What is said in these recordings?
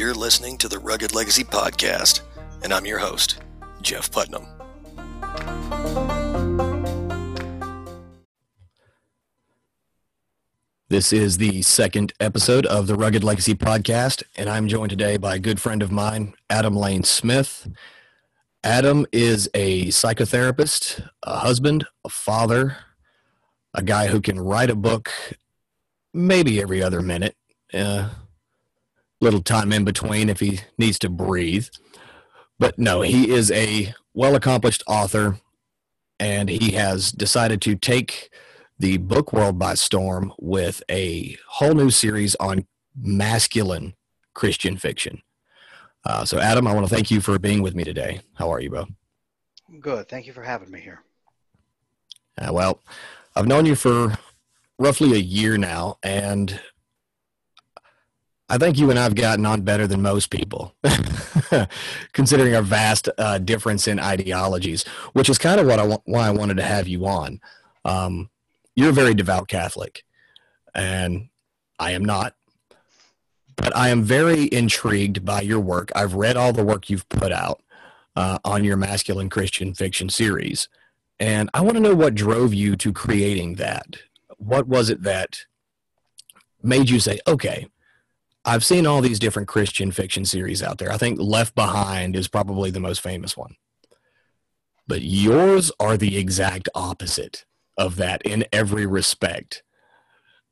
You're listening to the Rugged Legacy Podcast, and I'm your host, Jeff Putnam. This is the second episode of the Rugged Legacy Podcast, and I'm joined today by a good friend of mine, Adam Lane Smith. Adam is a psychotherapist, a husband, a father, a guy who can write a book maybe every other minute, uh, little time in between if he needs to breathe. But no, he is a well accomplished author, and he has decided to take the book world by storm with a whole new series on masculine Christian fiction. Uh, so, Adam, I want to thank you for being with me today. How are you, bro? Good. Thank you for having me here. Uh, well, I've known you for roughly a year now, and I think you and I've gotten on better than most people, considering our vast uh, difference in ideologies, which is kind of what I wa- why I wanted to have you on. Um, you're a very devout Catholic, and I am not. But I am very intrigued by your work. I've read all the work you've put out uh, on your masculine Christian fiction series, and I want to know what drove you to creating that. What was it that made you say, okay, I've seen all these different Christian fiction series out there. I think Left Behind is probably the most famous one. But yours are the exact opposite of that in every respect.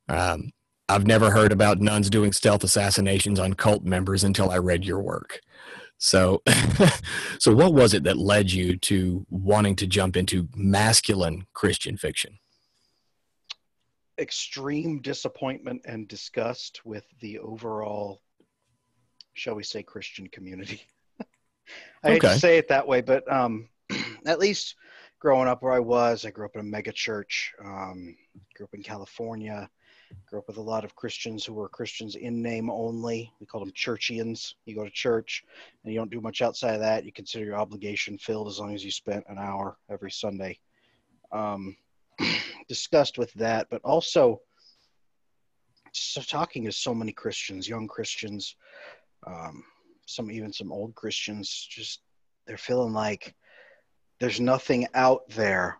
Um, I've never heard about nuns doing stealth assassinations on cult members until I read your work. So, so what was it that led you to wanting to jump into masculine Christian fiction? Extreme disappointment and disgust with the overall, shall we say, Christian community. I hate to say it that way, but um, at least growing up where I was, I grew up in a mega church. Um, grew up in California. Grew up with a lot of Christians who were Christians in name only. We call them churchians. You go to church and you don't do much outside of that. You consider your obligation filled as long as you spent an hour every Sunday. Um, discussed with that, but also so talking to so many Christians, young Christians, um, some even some old Christians, just they're feeling like there's nothing out there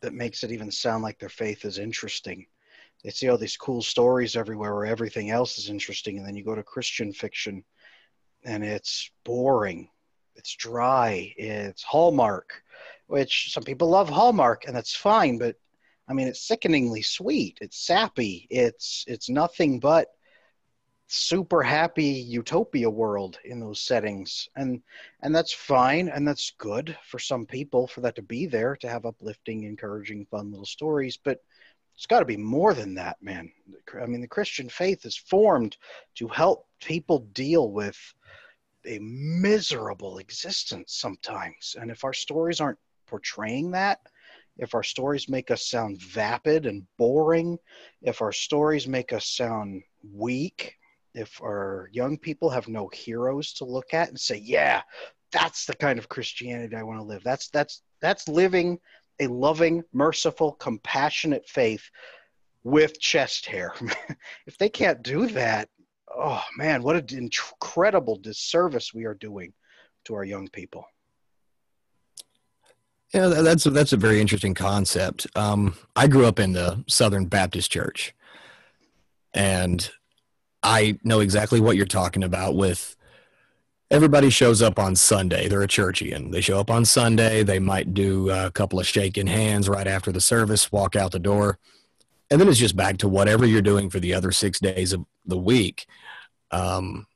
that makes it even sound like their faith is interesting. They see all these cool stories everywhere where everything else is interesting, and then you go to Christian fiction and it's boring, it's dry, it's Hallmark, which some people love Hallmark, and that's fine, but I mean it's sickeningly sweet, it's sappy, it's it's nothing but super happy utopia world in those settings. And and that's fine and that's good for some people for that to be there to have uplifting encouraging fun little stories but it's got to be more than that man. I mean the christian faith is formed to help people deal with a miserable existence sometimes. And if our stories aren't portraying that if our stories make us sound vapid and boring if our stories make us sound weak if our young people have no heroes to look at and say, yeah, that's the kind of Christianity I want to live. That's that's that's living a loving, merciful, compassionate faith with chest hair. if they can't do that, oh man, what an incredible disservice we are doing to our young people. Yeah, that's that's a very interesting concept. Um, I grew up in the Southern Baptist Church, and I know exactly what you're talking about with everybody shows up on Sunday. They're a churchian. They show up on Sunday. They might do a couple of shaking hands right after the service, walk out the door. And then it's just back to whatever you're doing for the other six days of the week. Um,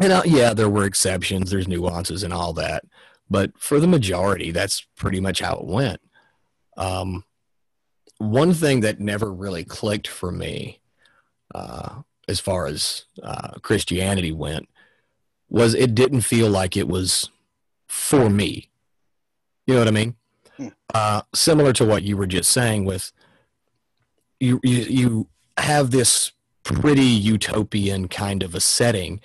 and uh, yeah, there were exceptions. There's nuances and all that. But for the majority, that's pretty much how it went. Um, one thing that never really clicked for me uh, as far as uh, Christianity went was it didn't feel like it was for me. You know what I mean? Hmm. Uh, similar to what you were just saying with you, you, you have this pretty utopian kind of a setting,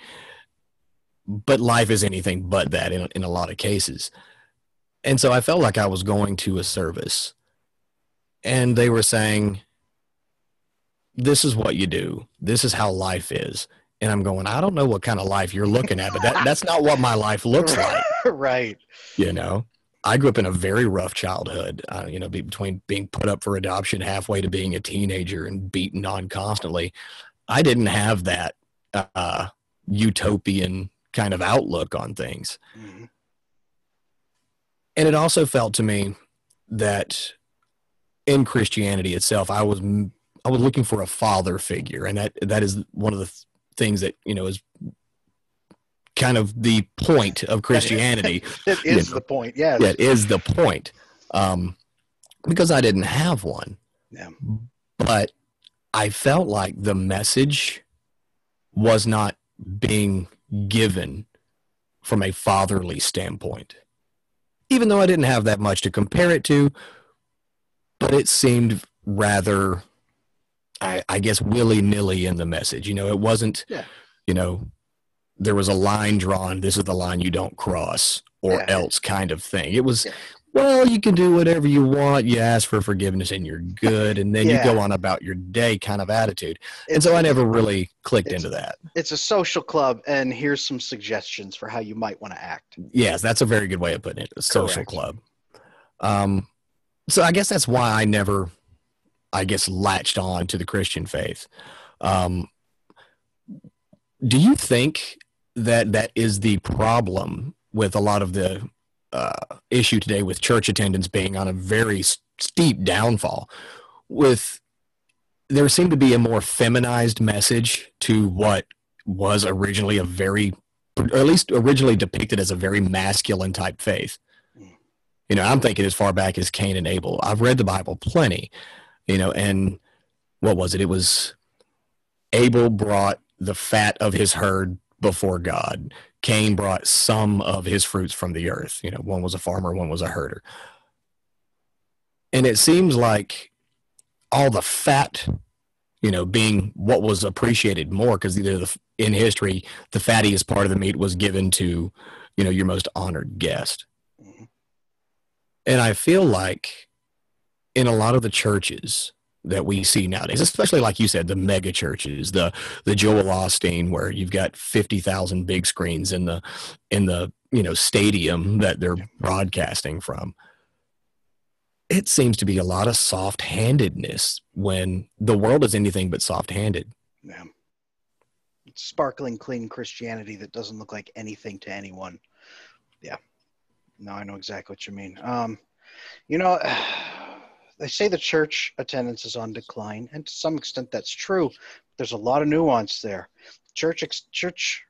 but life is anything but that in, in a lot of cases. And so I felt like I was going to a service and they were saying, this is what you do. This is how life is. and I'm going, I don't know what kind of life you're looking at, but that, that's not what my life looks like. right. You know, I grew up in a very rough childhood, uh, you know, between being put up for adoption halfway to being a teenager and beaten on constantly. I didn't have that uh, utopian kind of outlook on things. Mm-hmm. And it also felt to me that in Christianity itself, I was I was looking for a father figure, and that that is one of the things that you know is kind of the point of Christianity. it is you know, the point. Yes. Yeah, it is the point. Um, because I didn't have one. Yeah. But I felt like the message was not being given from a fatherly standpoint. Even though I didn't have that much to compare it to, but it seemed rather I, I guess willy nilly in the message. You know, it wasn't, yeah. you know, there was a line drawn. This is the line you don't cross, or yeah. else kind of thing. It was, yeah. Well, you can do whatever you want. You ask for forgiveness and you're good, and then you go on about your day kind of attitude. It's, and so I never really clicked into that. It's a social club, and here's some suggestions for how you might want to act. Yes, that's a very good way of putting it. A social Correct. club. Um, so I guess that's why I never I guess, latched on to the Christian faith. Um, do you think that that is the problem with a lot of the uh, issue today with church attendance being on a very steep downfall? With there seemed to be a more feminized message to what was originally a very, or at least originally depicted as a very masculine type faith. You know, I'm thinking as far back as Cain and Abel. I've read the Bible plenty, you know, and what was it? It was Abel brought the fat of his herd before God. Cain brought some of his fruits from the earth. You know, one was a farmer, one was a herder. And it seems like all the fat, you know, being what was appreciated more because in history, the fattiest part of the meat was given to, you know, your most honored guest. Mm-hmm. And I feel like in a lot of the churches that we see nowadays, especially like you said, the mega churches, the the Joel Osteen, where you've got fifty thousand big screens in the in the you know stadium that they're broadcasting from. It seems to be a lot of soft handedness when the world is anything but soft handed. Yeah. Sparkling clean Christianity that doesn't look like anything to anyone. Yeah. No, I know exactly what you mean. Um, you know, they say the church attendance is on decline, and to some extent that's true. There's a lot of nuance there. Church church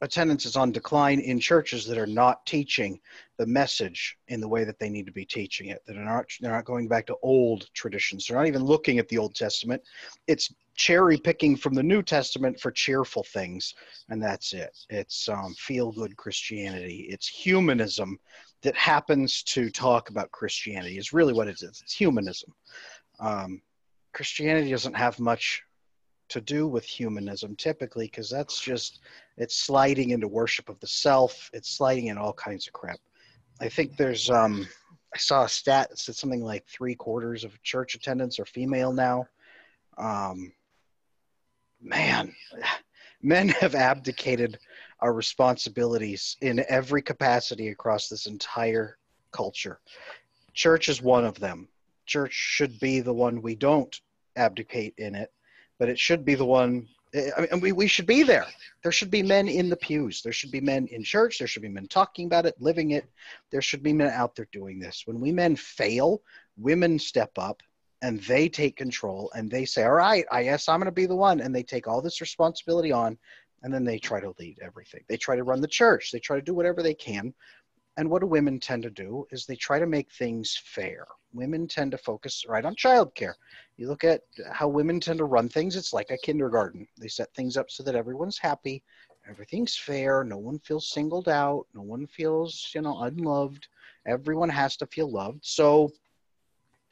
attendance is on decline in churches that are not teaching the message in the way that they need to be teaching it. That are not they're not going back to old traditions. They're not even looking at the Old Testament. It's cherry picking from the New Testament for cheerful things, and that's it. It's um, feel good Christianity. It's humanism that happens to talk about Christianity is really what it is. It's humanism. Um, Christianity doesn't have much to do with humanism typically because that's just it's sliding into worship of the self. It's sliding in all kinds of crap. I think there's um, I saw a stat that said something like three quarters of church attendance are female now. Um, man, men have abdicated our responsibilities in every capacity across this entire culture. Church is one of them. Church should be the one we don't abdicate in it, but it should be the one. Eh, I mean, we, we should be there. There should be men in the pews. There should be men in church. There should be men talking about it, living it. There should be men out there doing this. When we men fail, women step up and they take control and they say, All right, I guess I'm going to be the one. And they take all this responsibility on and then they try to lead everything. They try to run the church. They try to do whatever they can. And what do women tend to do is they try to make things fair. Women tend to focus right on childcare. You look at how women tend to run things, it's like a kindergarten. They set things up so that everyone's happy, everything's fair, no one feels singled out, no one feels, you know, unloved. Everyone has to feel loved. So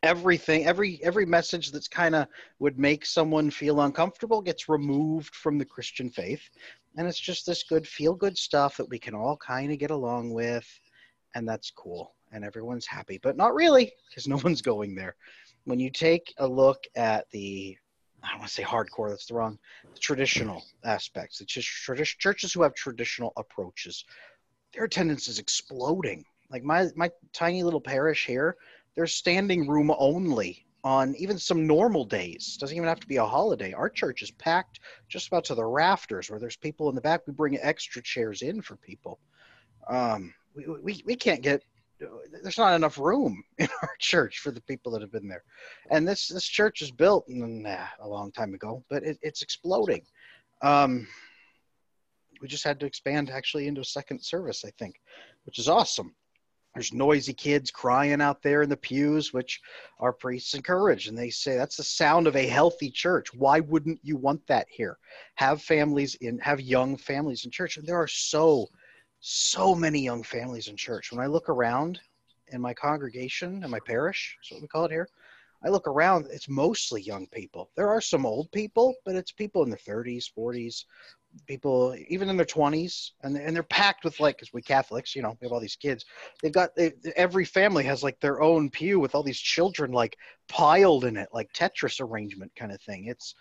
everything every every message that's kind of would make someone feel uncomfortable gets removed from the christian faith and it's just this good feel good stuff that we can all kind of get along with and that's cool and everyone's happy but not really because no one's going there when you take a look at the I don't want to say hardcore. That's the wrong. The traditional aspects. It's just tradition. Churches who have traditional approaches, their attendance is exploding. Like my my tiny little parish here, there's standing room only on even some normal days. Doesn't even have to be a holiday. Our church is packed just about to the rafters, where there's people in the back. We bring extra chairs in for people. Um, we, we, we can't get there's not enough room in our church for the people that have been there. And this this church is built nah, a long time ago, but it, it's exploding. Um, we just had to expand actually into a second service, I think, which is awesome. There's noisy kids crying out there in the pews, which our priests encourage. And they say that's the sound of a healthy church. Why wouldn't you want that here? Have families in, have young families in church. And there are so so many young families in church. When I look around in my congregation and my parish, that's what we call it here, I look around, it's mostly young people. There are some old people, but it's people in their 30s, 40s, people even in their 20s, and, and they're packed with like, because we Catholics, you know, we have all these kids. They've got, they, every family has like their own pew with all these children like piled in it, like Tetris arrangement kind of thing. It's,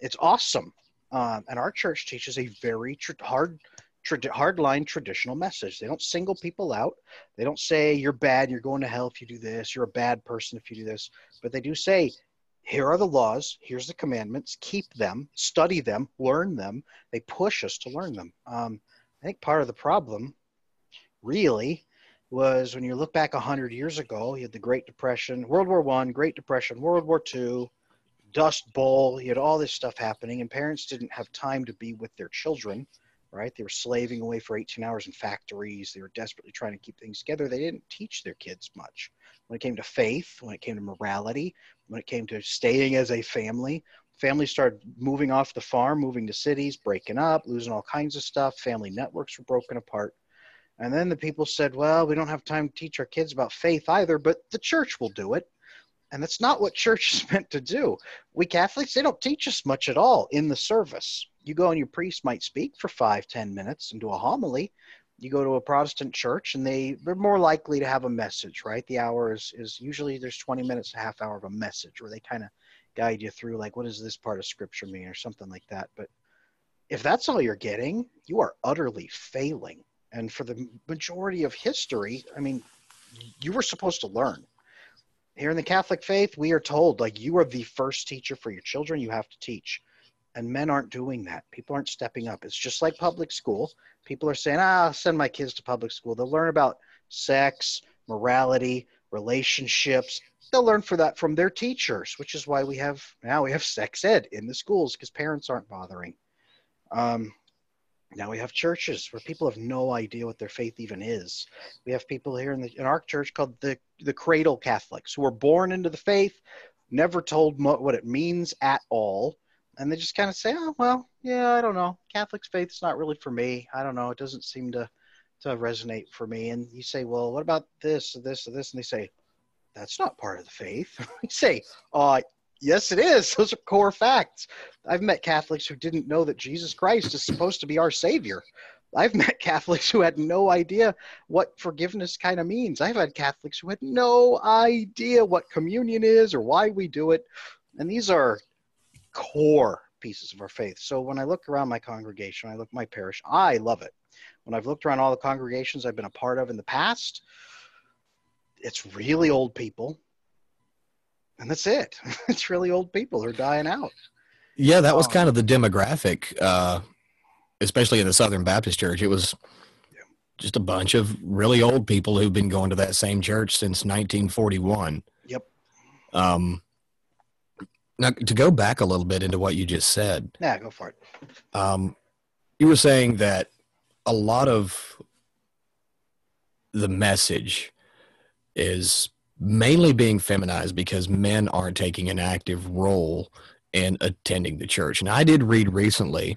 it's awesome. Um, and our church teaches a very hard trad- hardline traditional message. They don't single people out. They don't say you're bad, you're going to hell if you do this, you're a bad person if you do this. But they do say, here are the laws, here's the commandments, keep them, study them, learn them. They push us to learn them. Um, I think part of the problem, really, was when you look back 100 years ago, you had the Great Depression, World War One, Great Depression, World War Two, Dust Bowl, you had all this stuff happening, and parents didn't have time to be with their children right? They were slaving away for 18 hours in factories. They were desperately trying to keep things together. They didn't teach their kids much. When it came to faith, when it came to morality, when it came to staying as a family, families started moving off the farm, moving to cities, breaking up, losing all kinds of stuff. Family networks were broken apart. And then the people said, well, we don't have time to teach our kids about faith either, but the church will do it. And that's not what church is meant to do. We Catholics, they don't teach us much at all in the service you go and your priest might speak for five, ten minutes and do a homily. You go to a Protestant church and they, they're more likely to have a message, right? The hour is, is usually there's 20 minutes, a half hour of a message where they kind of guide you through, like, what does this part of scripture mean or something like that. But if that's all you're getting, you are utterly failing. And for the majority of history, I mean, you were supposed to learn. Here in the Catholic faith, we are told, like, you are the first teacher for your children, you have to teach and men aren't doing that. People aren't stepping up. It's just like public school. People are saying, ah, I'll send my kids to public school. They'll learn about sex, morality, relationships. They'll learn for that from their teachers, which is why we have now we have sex ed in the schools because parents aren't bothering. Um, now we have churches where people have no idea what their faith even is. We have people here in, the, in our church called the the cradle Catholics who were born into the faith, never told mo- what it means at all, and they just kind of say, "Oh well, yeah, I don't know. Catholic faith is not really for me. I don't know. It doesn't seem to to resonate for me." And you say, "Well, what about this, or this, or this?" And they say, "That's not part of the faith." you say, "Uh, yes, it is. Those are core facts." I've met Catholics who didn't know that Jesus Christ is supposed to be our Savior. I've met Catholics who had no idea what forgiveness kind of means. I've had Catholics who had no idea what communion is or why we do it. And these are core pieces of our faith. So when I look around my congregation, I look my parish, I love it. When I've looked around all the congregations I've been a part of in the past, it's really old people. And that's it. it's really old people who are dying out. Yeah, that was um, kind of the demographic, uh, especially in the Southern Baptist Church. It was just a bunch of really old people who've been going to that same church since 1941. Yep. Um, now, to go back a little bit into what you just said. Yeah, go for it. Um, you were saying that a lot of the message is mainly being feminized because men aren't taking an active role in attending the church. And I did read recently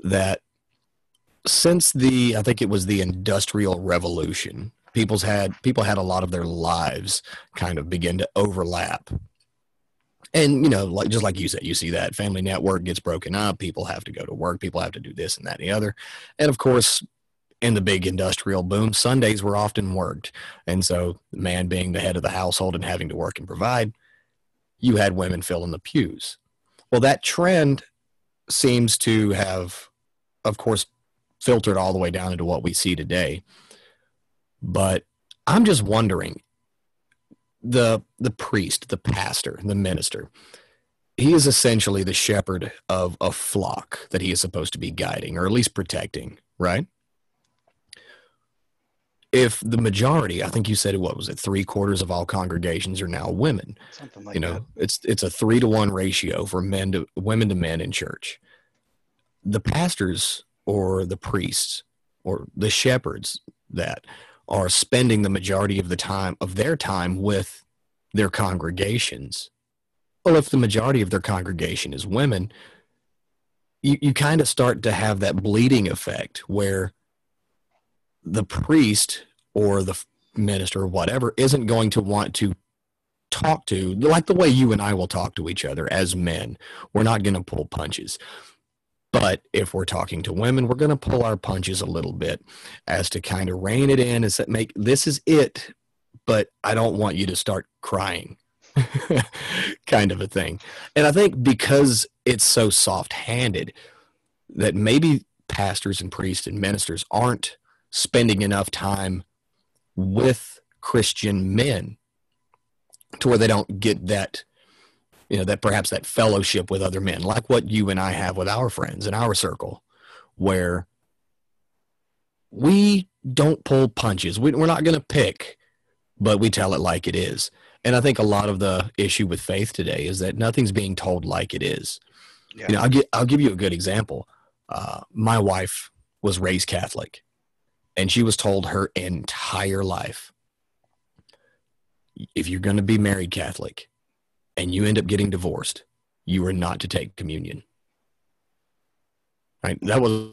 that since the I think it was the industrial revolution, people's had people had a lot of their lives kind of begin to overlap and you know like just like you said you see that family network gets broken up people have to go to work people have to do this and that and the other and of course in the big industrial boom sundays were often worked and so the man being the head of the household and having to work and provide you had women filling the pews Well, that trend seems to have, of course, filtered all the way down into what we see today. But I'm just wondering the the priest, the pastor, the minister, he is essentially the shepherd of a flock that he is supposed to be guiding or at least protecting, right? If the majority, I think you said what was it, three quarters of all congregations are now women. Something like you know, that. it's it's a three to one ratio for men to women to men in church. The pastors or the priests or the shepherds that are spending the majority of the time of their time with their congregations. Well, if the majority of their congregation is women, you, you kind of start to have that bleeding effect where the priest or the minister or whatever isn't going to want to talk to like the way you and I will talk to each other as men. We're not going to pull punches. But if we're talking to women, we're going to pull our punches a little bit as to kind of rein it in and say, make this is it, but I don't want you to start crying, kind of a thing. And I think because it's so soft handed, that maybe pastors and priests and ministers aren't spending enough time with Christian men to where they don't get that you know that perhaps that fellowship with other men like what you and i have with our friends in our circle where we don't pull punches. We, we're not going to pick but we tell it like it is. And i think a lot of the issue with faith today is that nothing's being told like it is. Yeah. you know i'll, get, I'll give you a good example. Uh, my wife was raised catholic and she was told her entire life if you're going to be married catholic and you end up getting divorced, you are not to take communion. Right? That was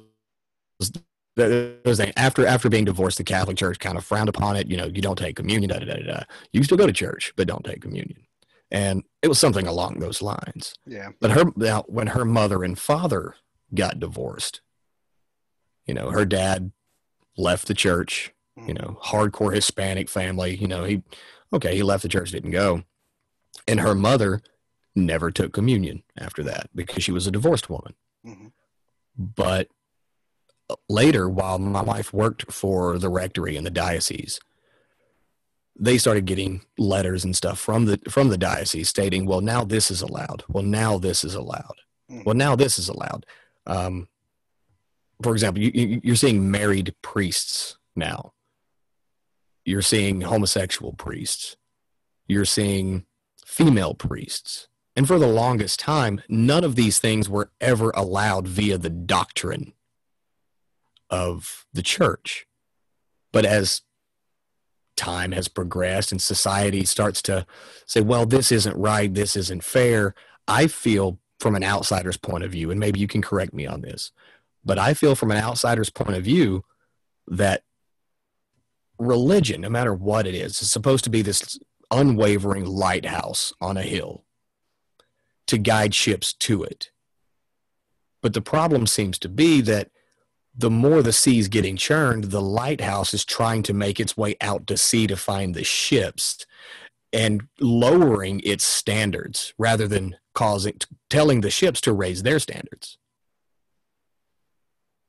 that was after after being divorced, the Catholic Church kind of frowned upon it. You know, you don't take communion. Da, da, da, da. You still go to church, but don't take communion. And it was something along those lines. Yeah. But her now, when her mother and father got divorced, you know, her dad left the church. You know, hardcore Hispanic family. You know, he okay, he left the church, didn't go. And her mother never took communion after that because she was a divorced woman. Mm-hmm. But later, while my wife worked for the rectory and the diocese, they started getting letters and stuff from the from the diocese stating, "Well, now this is allowed. Well, now this is allowed. Mm-hmm. Well, now this is allowed." Um, for example, you, you're seeing married priests now. You're seeing homosexual priests. You're seeing female priests. And for the longest time, none of these things were ever allowed via the doctrine of the church. But as time has progressed and society starts to say, well, this isn't right, this isn't fair, I feel from an outsider's point of view, and maybe you can correct me on this, but I feel from an outsider's point of view that religion, no matter what it is, is supposed to be this unwavering lighthouse on a hill to guide ships to it. But the problem seems to be that the more the sea's getting churned, the lighthouse is trying to make its way out to sea to find the ships and lowering its standards rather than causing telling the ships to raise their standards.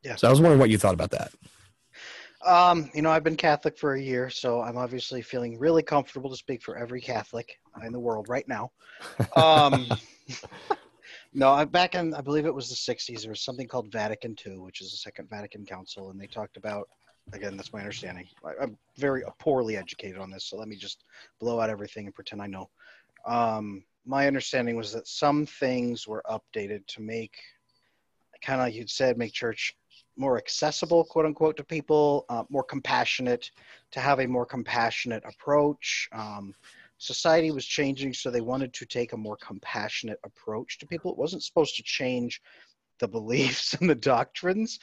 Yeah. So I was wondering what you thought about that. Um, you know, I've been Catholic for a year, so I'm obviously feeling really comfortable to speak for every Catholic in the world right now. Um, no, I'm back in, I believe it was the 60s. There was something called Vatican II, which is the Second Vatican Council, and they talked about, again, that's my understanding. I, am very poorly educated on this, so let me just blow out everything and pretend I know. Um, my understanding was that some things were updated to make, kind of like you'd said, make church more accessible, quote unquote, to people, uh, more compassionate, to have a more compassionate approach. Um, society was changing, so they wanted to take a more compassionate approach to people. It wasn't supposed to change the beliefs and the doctrines,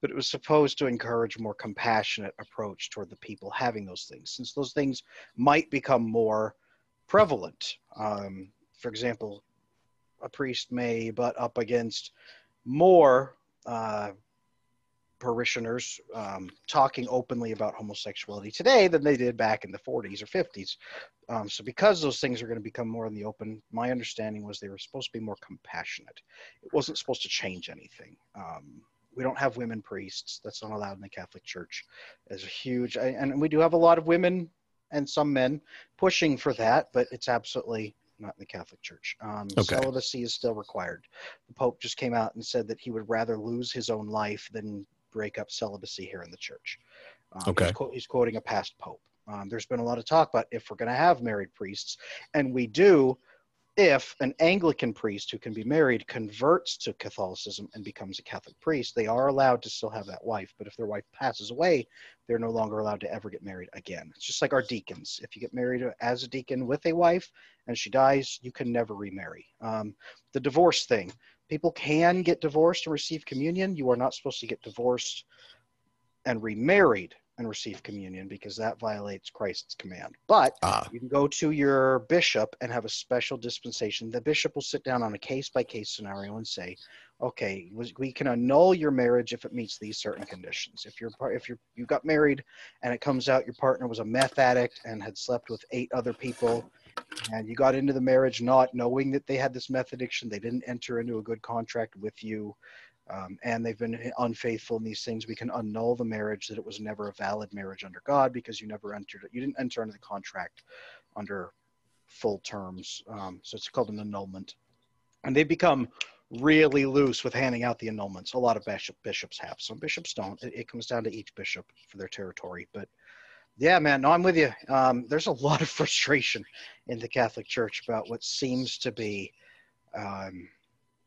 but it was supposed to encourage more compassionate approach toward the people having those things, since those things might become more prevalent. Um, for example, a priest may butt up against more uh, parishioners um, talking openly about homosexuality today than they did back in the 40s or 50s. Um, so, because those things are going to become more in the open, my understanding was they were supposed to be more compassionate. It wasn't supposed to change anything. Um, we don't have women priests. That's not allowed in the Catholic Church. There's a huge, and we do have a lot of women and some men pushing for that, but it's absolutely not in the Catholic Church. Um, okay. Celibacy is still required. The Pope just came out and said that he would rather lose his own life than break up celibacy here in the church. Um, okay. He's, he's, quoting a past Pope. Um, there's been a lot of talk about if we're going to have married priests, and we do, if an Anglican priest who can be married converts to Catholicism and becomes a Catholic priest, they are allowed to still have that wife. But if their wife passes away, they're no longer allowed to ever get married again. It's just like our deacons. If you get married as a deacon with a wife and she dies, you can never remarry. Um, the divorce thing people can get divorced and receive communion. You are not supposed to get divorced and remarried and receive communion because that violates Christ's command. But ah. you can go to your bishop and have a special dispensation. The bishop will sit down on a case by case scenario and say, okay, we can annul your marriage if it meets these certain conditions. If you're if you you got married and it comes out your partner was a meth addict and had slept with eight other people and you got into the marriage not knowing that they had this meth addiction, they didn't enter into a good contract with you um, and they've been unfaithful in these things, we can annul the marriage that it was never a valid marriage under God because you never entered. You didn't enter into the contract under full terms. Um, so it's called an annulment. And they become really loose with handing out the annulments. A lot of bishop, bishops have. Some bishops don't. It, it, comes down to each bishop for their territory. But yeah, man, no, I'm with you. Um, there's a lot of frustration in the Catholic Church about what seems to be um,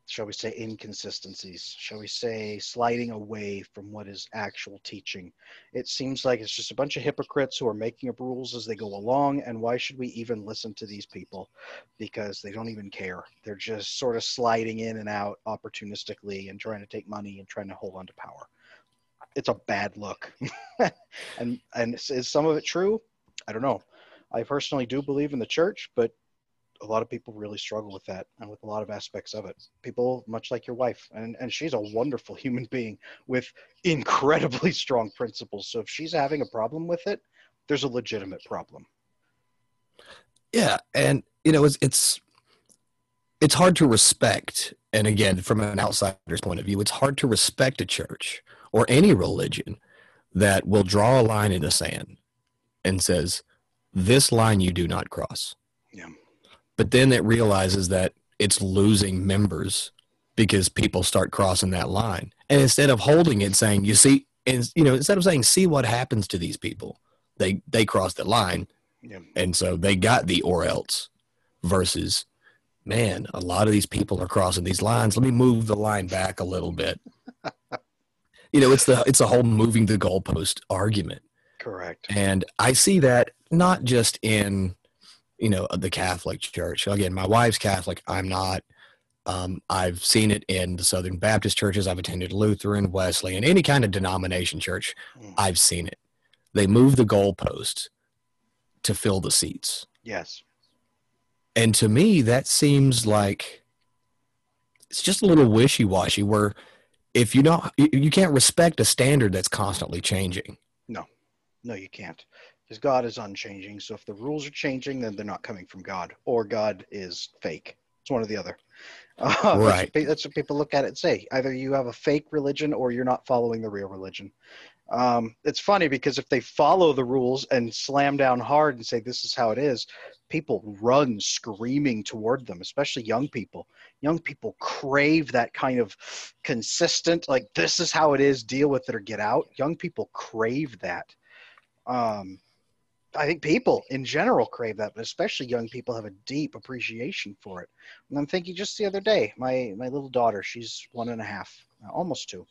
shall we say, inconsistencies, shall we say, sliding away from what is actual teaching. It seems like it's just a bunch of hypocrites who are making up rules as they go along. And why should we even listen to these people? Because they don't even care. They're just sort of sliding in and out opportunistically and trying to take money and trying to hold on to power. It's a bad look. and and is some of it true? I don't know. I personally do believe in the church, but a lot of people really struggle with that and with a lot of aspects of it. People much like your wife, and and she's a wonderful human being with incredibly strong principles. So if she's having a problem with it, there's a legitimate problem. Yeah, and you know it's it's it's hard to respect, and again, from an outsider's point of view, it's hard to respect a church or any religion that will draw a line in the sand and says, "This line you do not cross." Yeah but then it realizes that it's losing members because people start crossing that line. And instead of holding it, saying, "You see," and you know, instead of saying, "See what happens to these people," they they cross the line, yeah. and so they got the or else. Versus, man, a lot of these people are crossing these lines. Let me move the line back a little bit. you know, it's the it's a whole moving the goalpost argument. Correct. And I see that not just in you know the Catholic Church. Again, my wife's Catholic. I'm not. Um, I've seen it in the Southern Baptist churches. I've attended Lutheran, Wesley, and any kind of denomination church. Mm. I've seen it. They move the goalposts to fill the seats. Yes. And to me, that seems like it's just a little wishy-washy. Where if you don't, you can't respect a standard that's constantly changing. No, no, you can't because God is unchanging. So if the rules are changing, then they're not coming from God, or God is fake. It's one or the other. Uh, right. That's, that's, what people look at it and say. Either you have a fake religion or you're not following the real religion. Um, it's funny because if they follow the rules and slam down hard and say this is how it is, people run screaming toward them, especially young people. Young people crave that kind of consistent, like this is how it is, deal with it or get out. Young people crave that. Um, I think people in general crave that, but especially young people have a deep appreciation for it. And I'm thinking just the other day, my my little daughter, she's one and a half, almost two.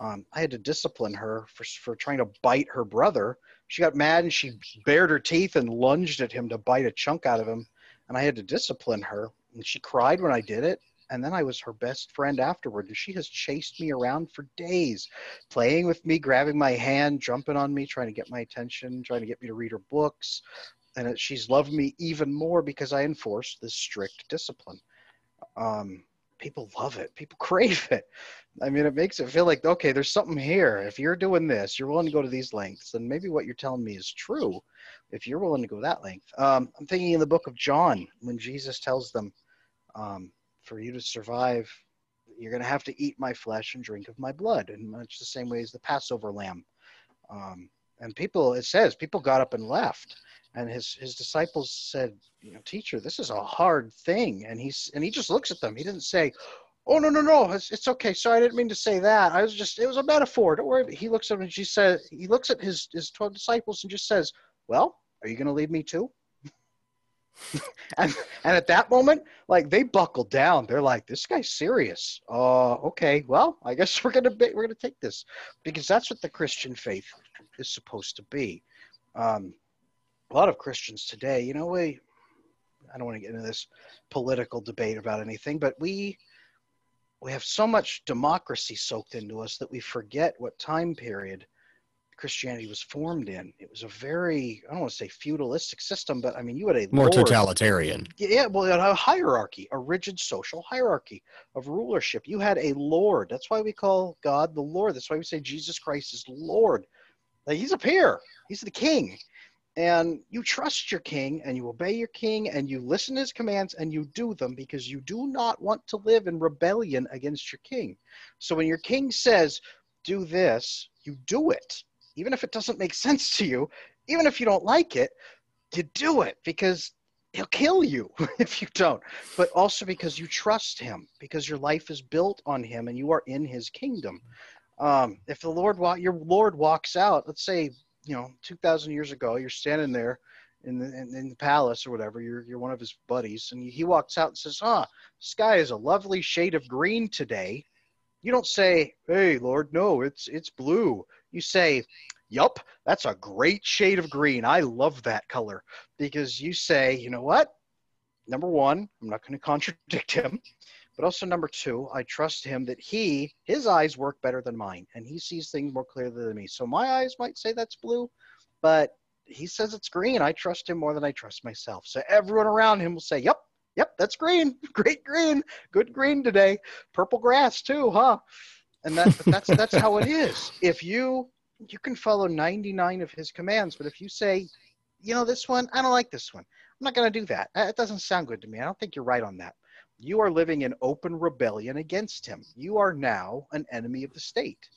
Um, I had to discipline her for for trying to bite her brother. She got mad and she bared her teeth and lunged at him to bite a chunk out of him, and I had to discipline her. And she cried when I did it, and then I was her best friend afterward. And she has chased me around for days, playing with me, grabbing my hand, jumping on me, trying to get my attention, trying to get me to read her books. And she's loved me even more because I enforced this strict discipline. Um, people love it. People crave it. I mean, it makes it feel like, okay, there's something here. If you're doing this, you're willing to go to these lengths, then maybe what you're telling me is true. If you're willing to go that length, um, I'm thinking in the book of John when Jesus tells them, um, "For you to survive, you're going to have to eat my flesh and drink of my blood," in much the same way as the Passover lamb. Um, and people, it says, people got up and left and his his disciples said you know teacher this is a hard thing. And he's and he just looks at them. He didn't say oh no no no it's, it's okay. Sorry i didn't mean to say that. I was just it was a metaphor. Don't worry. He looks at him and she said he looks at his his 12 disciples and just says well are you going to leave me too? And and at that moment like they buckle down. They're like this guy's serious. Uh okay. Well i guess we're gonna be, we're gonna take this. Because that's what the christian faith is supposed to be. Um a lot of Christians today, you know, we, I don't want to get into this political debate about anything, but we, we have so much democracy soaked into us that we forget what time period Christianity was formed in. It was a very, I don't want to say feudalistic system, but I mean, you had a more Lord. totalitarian. Yeah, well, you had a hierarchy, a rigid social hierarchy of rulership. You had a Lord. That's why we call God the Lord. That's why we say Jesus Christ is Lord. Like, he's a peer. He's the king and you trust your king and you obey your king and you listen to his commands and you do them because you do not want to live in rebellion against your king. So when your king says, do this, you do it. Even if it doesn't make sense to you, even if you don't like it, you do it because he'll kill you if you don't. But also because you trust him, because your life is built on him and you are in his kingdom. Um, if the Lord, your Lord walks out, let's say you know, 2,000 years ago, you're standing there in the, in, in, the palace or whatever, you're, you're one of his buddies, and he walks out and says, Ah, sky is a lovely shade of green today. You don't say, Hey, Lord, no, it's, it's blue. You say, Yup, that's a great shade of green. I love that color. Because you say, You know what? Number one, I'm not going to contradict him. But also number two, I trust him that he, his eyes work better than mine, and he sees things more clearly than me. So my eyes might say that's blue, but he says it's green. I trust him more than I trust myself. So everyone around him will say, "Yep, yep, that's green. Great green. Good green today. Purple grass too, huh?" And that, that's that's how it is. If you you can follow 99 of his commands, but if you say, you know, this one, I don't like this one. I'm not going to do that. It doesn't sound good to me. I don't think you're right on that you are living in open rebellion against him. You are now an enemy of the state.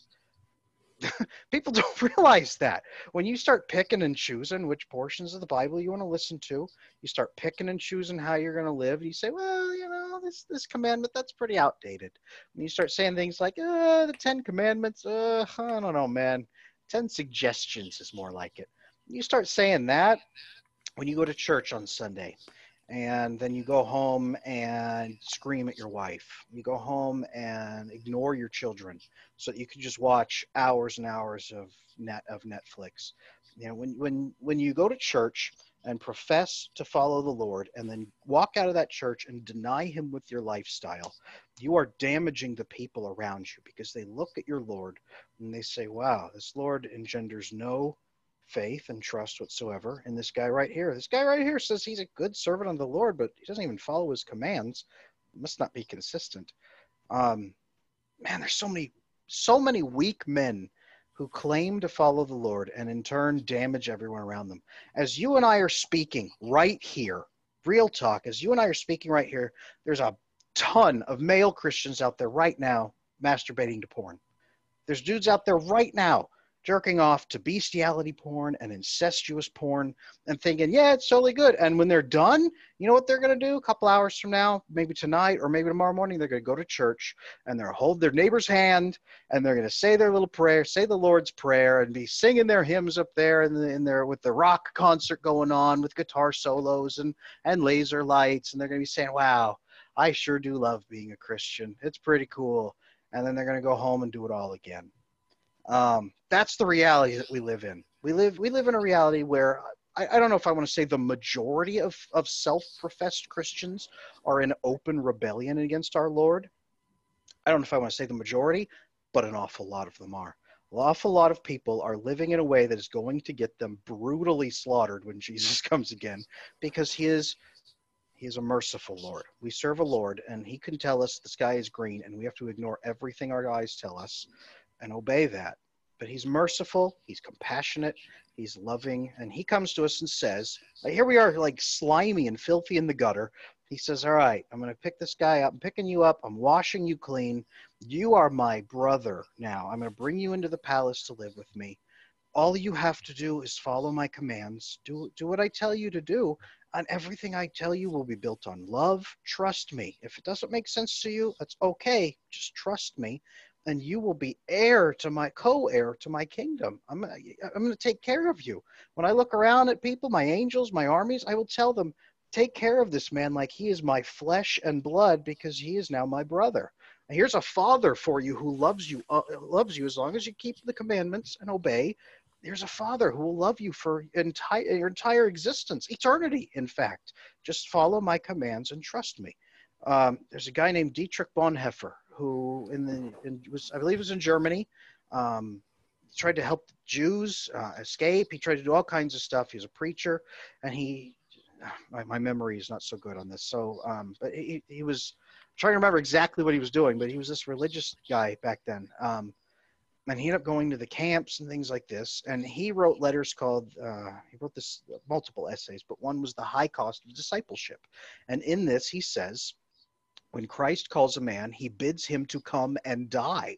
People don't realize that. When you start picking and choosing which portions of the Bible you want to listen to, you start picking and choosing how you're going to live. and You say, well, you know, this this commandment that's pretty outdated. When you start saying things like, uh, the Ten Commandments, uh, I don't know, man. Ten suggestions is more like it. You start saying that when you go to church on Sunday and then you go home and scream at your wife. You go home and ignore your children so you can just watch hours and hours of net of Netflix. You know, when when when you go to church and profess to follow the Lord and then walk out of that church and deny him with your lifestyle, you are damaging the people around you because they look at your Lord and they say, "Wow, this Lord engenders no faith and trust whatsoever in this guy right here. This guy right here says he's a good servant of the Lord, but he doesn't even follow his commands. Must not be consistent. Um, man, there's so many, so many weak men who claim to follow the Lord and in turn damage everyone around them. As you and I are speaking right here, real talk, as you and I are speaking right here, there's a ton of male Christians out there right now masturbating to porn. There's dudes out there right now jerking off to bestiality porn and incestuous porn and thinking, yeah, it's totally good. And when they're done, you know what they're going to do a couple hours from now, maybe tonight or maybe tomorrow morning, they're going to go to church and they'll hold their neighbor's hand and they're going to say their little prayer, say the Lord's Prayer and be singing their hymns up there in, the, in there with the rock concert going on with guitar solos and, and laser lights. And they're going to be saying, wow, I sure do love being a Christian. It's pretty cool. And then they're going to go home and do it all again. Um, that's the reality that we live in. We live we live in a reality where I, I don't know if I want to say the majority of, of self-professed Christians are in open rebellion against our Lord. I don't know if I want to say the majority, but an awful lot of them are. An awful lot of people are living in a way that is going to get them brutally slaughtered when Jesus comes again, because he is He is a merciful Lord. We serve a Lord, and He can tell us the sky is green, and we have to ignore everything our eyes tell us and obey that. But He's merciful, He's compassionate, He's loving, and He comes to us and says, Here we are, like slimy and filthy in the gutter. He says, All right, I'm going to pick this guy up. I'm picking you up. I'm washing you clean. You are my brother now. I'm going to bring you into the palace to live with me all you have to do is follow my commands do do what i tell you to do and everything i tell you will be built on love trust me if it doesn't make sense to you that's okay just trust me and you will be heir to my co-heir to my kingdom. I'm i'm going to take care of you. When i look around at people my angels my armies i will tell them take care of this man like he is my flesh and blood because he is now my brother. Here's a father for you who loves you uh, loves you as long as you keep the commandments and obey. There's a father who will love you for entire your entire existence eternity in fact. Just follow my commands and trust me. Um, there's a guy named dietrich bonhoeffer who in the in, was i believe was in germany um, tried to help jews uh, escape he tried to do all kinds of stuff he was a preacher and he my, my memory is not so good on this so um, but he, he was trying to remember exactly what he was doing but he was this religious guy back then um, and he ended up going to the camps and things like this. And he wrote letters called, uh, he wrote this multiple essays, but one was The High Cost of Discipleship. And in this, he says, when Christ calls a man, he bids him to come and die.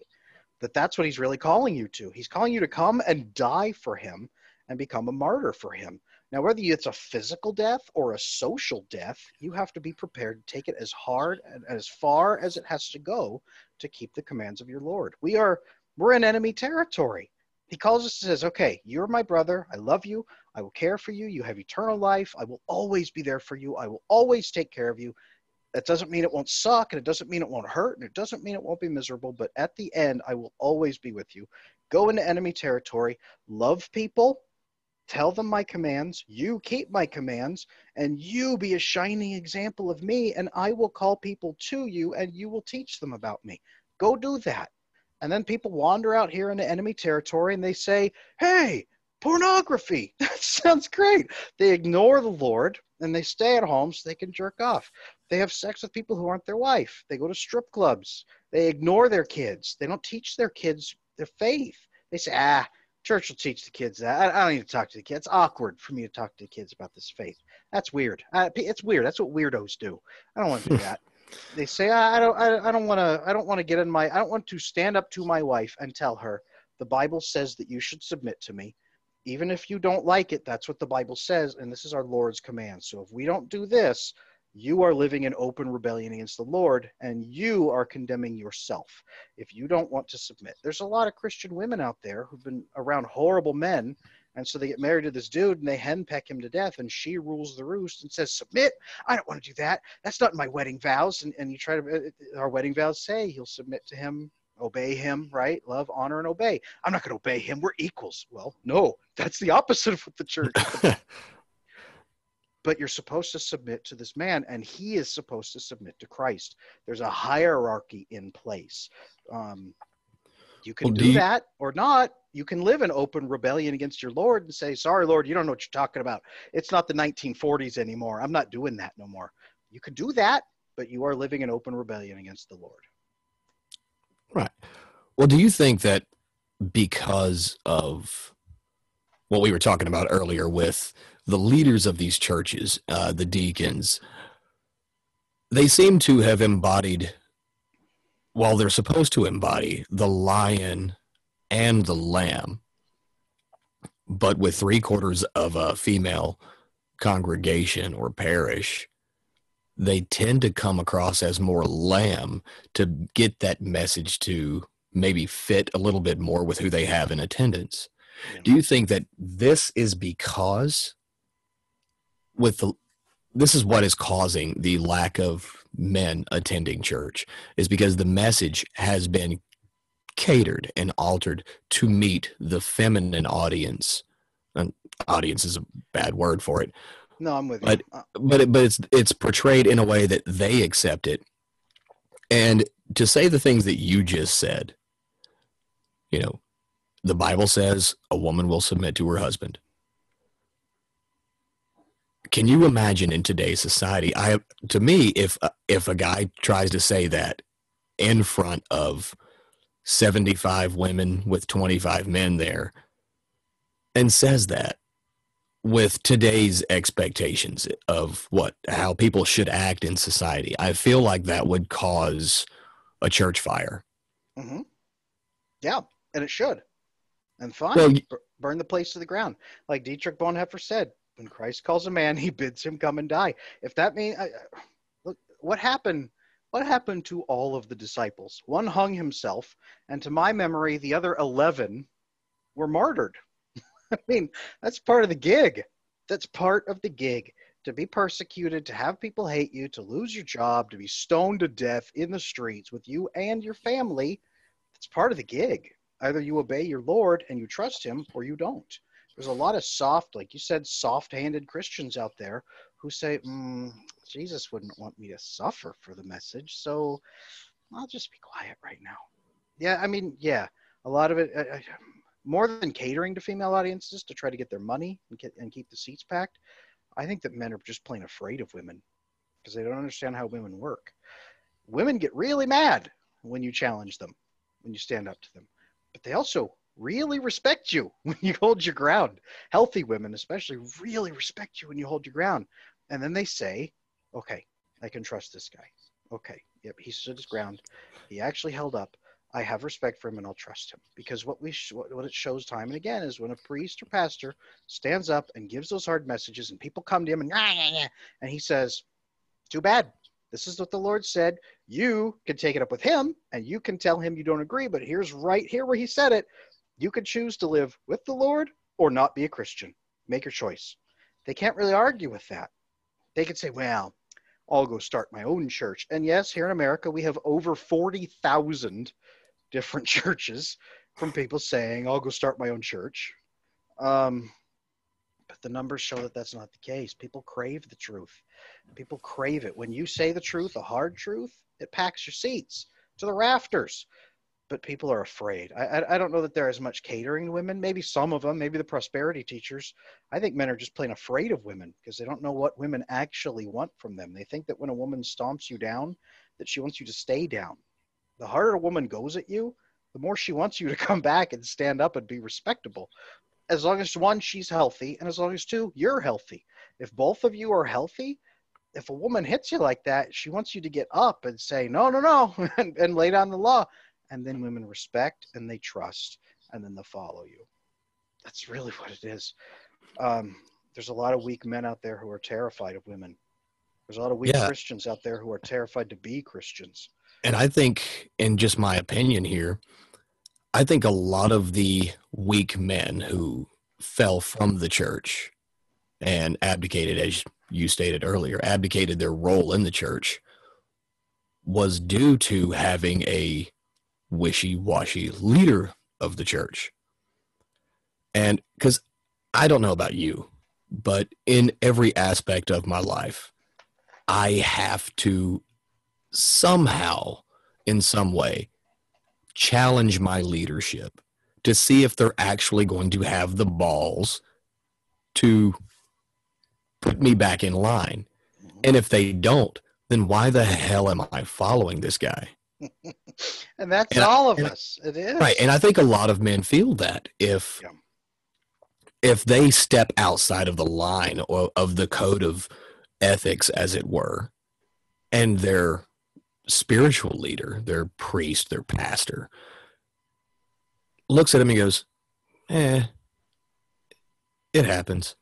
That that's what he's really calling you to. He's calling you to come and die for him and become a martyr for him. Now, whether it's a physical death or a social death, you have to be prepared to take it as hard and as far as it has to go to keep the commands of your Lord. We are we're in enemy territory. He calls us and says, Okay, you're my brother. I love you. I will care for you. You have eternal life. I will always be there for you. I will always take care of you. That doesn't mean it won't suck and it doesn't mean it won't hurt and it doesn't mean it won't be miserable, but at the end, I will always be with you. Go into enemy territory, love people, tell them my commands, you keep my commands, and you be a shining example of me, and I will call people to you and you will teach them about me. Go do that. And then people wander out here into enemy territory and they say, hey, pornography. That sounds great. They ignore the Lord and they stay at home so they can jerk off. They have sex with people who aren't their wife. They go to strip clubs. They ignore their kids. They don't teach their kids their faith. They say, ah, church will teach the kids that. I, don't need to talk to the kids. It's awkward for me to talk to the kids about this faith. That's weird. It's weird. That's what weirdos do. I don't want to do that they say I don't I, don't want to I don't want to get in my I don't want to stand up to my wife and tell her the Bible says that you should submit to me even if you don't like it that's what the Bible says and this is our Lord's command so if we don't do this you are living in open rebellion against the Lord and you are condemning yourself if you don't want to submit there's a lot of Christian women out there who've been around horrible men and so they get married to this dude and they henpeck him to death. And she rules the roost and says, Submit. I don't want to do that. That's not my wedding vows. And, and you try to, uh, uh, our wedding vows say he'll submit to him, obey him, right? Love, honor, and obey. I'm not going to obey him. We're equals. Well, no, that's the opposite of what the church. but you're supposed to submit to this man and he is supposed to submit to christ there's a hierarchy in place um, you can well, do, do you, that or not. You can live in open rebellion against your Lord and say, Sorry, Lord, you don't know what you're talking about. It's not the 1940s anymore. I'm not doing that no more. You can do that, but you are living in open rebellion against the Lord. Right. Well, do you think that because of what we were talking about earlier with the leaders of these churches, uh, the deacons, they seem to have embodied while they're supposed to embody the lion and the lamb, but with three quarters of a female congregation or parish, they tend to come across as more lamb to get that message to maybe fit a little bit more with who they have in attendance. Yeah. Do you think that this is because with the this is what is causing the lack of men attending church is because the message has been catered and altered to meet the feminine audience. And audience is a bad word for it. No i'm with but, you uh, but it, but it's it's portrayed in a way that they accept it. And to say the things that you just said you know the bible says a woman will submit to her husband can you imagine in today's society? I to me, if uh, if a guy tries to say that in front of seventy five women with twenty five men there, and says that with today's expectations of what how people should act in society, I feel like that would cause a church fire. Mm-hmm. Yeah, and it should. And fine, well, burn the place to the ground, like Dietrich Bonhoeffer said when Christ calls a man, he bids him come and die. If that means, look, what happened? What happened to all of the disciples? One hung himself, and to my memory, the other 11 were martyred. I mean, that's part of the gig. That's part of the gig. To be persecuted, to have people hate you, to lose your job, to be stoned to death in the streets with you and your family, It's part of the gig. Either you obey your Lord and you trust him, or you don't there's a lot of soft, like you said, soft-handed Christians out there who say, mm, Jesus wouldn't want me to suffer for the message, so I'll just be quiet right now. Yeah, I mean, yeah, a lot of it, uh, more than catering to female audiences to try to get their money and, get, and keep the seats packed. I think that men are just plain afraid of women because they don't understand how women work. Women get really mad when you challenge them, when you stand up to them, but they also really respect you when you hold your ground. Healthy women, especially, really respect you when you hold your ground. And then they say, okay, I can trust this guy. Okay, yep, he stood his ground. He actually held up. I have respect for him and I'll trust him. Because what we sh- what it shows time and again is when a priest or pastor stands up and gives those hard messages and people come to him and ah, and he says, "Too bad. This is what the Lord said. You can take it up with him and you can tell him you don't agree, but here's right here where he said it. You could choose to live with the Lord or not be a Christian. Make your choice. They can't really argue with that. They could say, well, I'll go start my own church. And yes, here in America, we have over 40,000 different churches from people saying, I'll go start my own church. Um, the numbers show that that's not the case. People crave the truth. People crave it. When you say the truth, a hard truth, it packs your seats to the rafters but people are afraid. I, I, I don't know that there is as much catering to women. Maybe some of them, maybe the prosperity teachers. I think men are just plain afraid of women because they don't know what women actually want from them. They think that when a woman stomps you down, that she wants you to stay down. The harder a woman goes at you, the more she wants you to come back and stand up and be respectable. As long as one, she's healthy, and as long as two, you're healthy. If both of you are healthy, if a woman hits you like that, she wants you to get up and say, no, no, no, and, and lay down the law. And then women respect and they trust and then they'll follow you. That's really what it is. Um, there's a lot of weak men out there who are terrified of women. There's a lot of weak yeah. christians out there who are terrified to be christians. And i think in just my opinion here i think a lot of the weak men who fell from the church and abdicated as you stated earlier abdicated their role in the church was due to having a wishy washy leader of the church. And because I don't know about you, but in every aspect of my life, I have to somehow, in some way, challenge my leadership to see if they're actually going to have the balls to put me back in line. Mm-hmm. And if they don't, then why the hell am I following this guy? and that's and all I, of us. It is right, and I think a lot of men feel that if yeah. if they step outside of the line or of the code of ethics, as it were, and their spiritual leader, their priest, their pastor, looks at him and goes, "Eh, it happens,"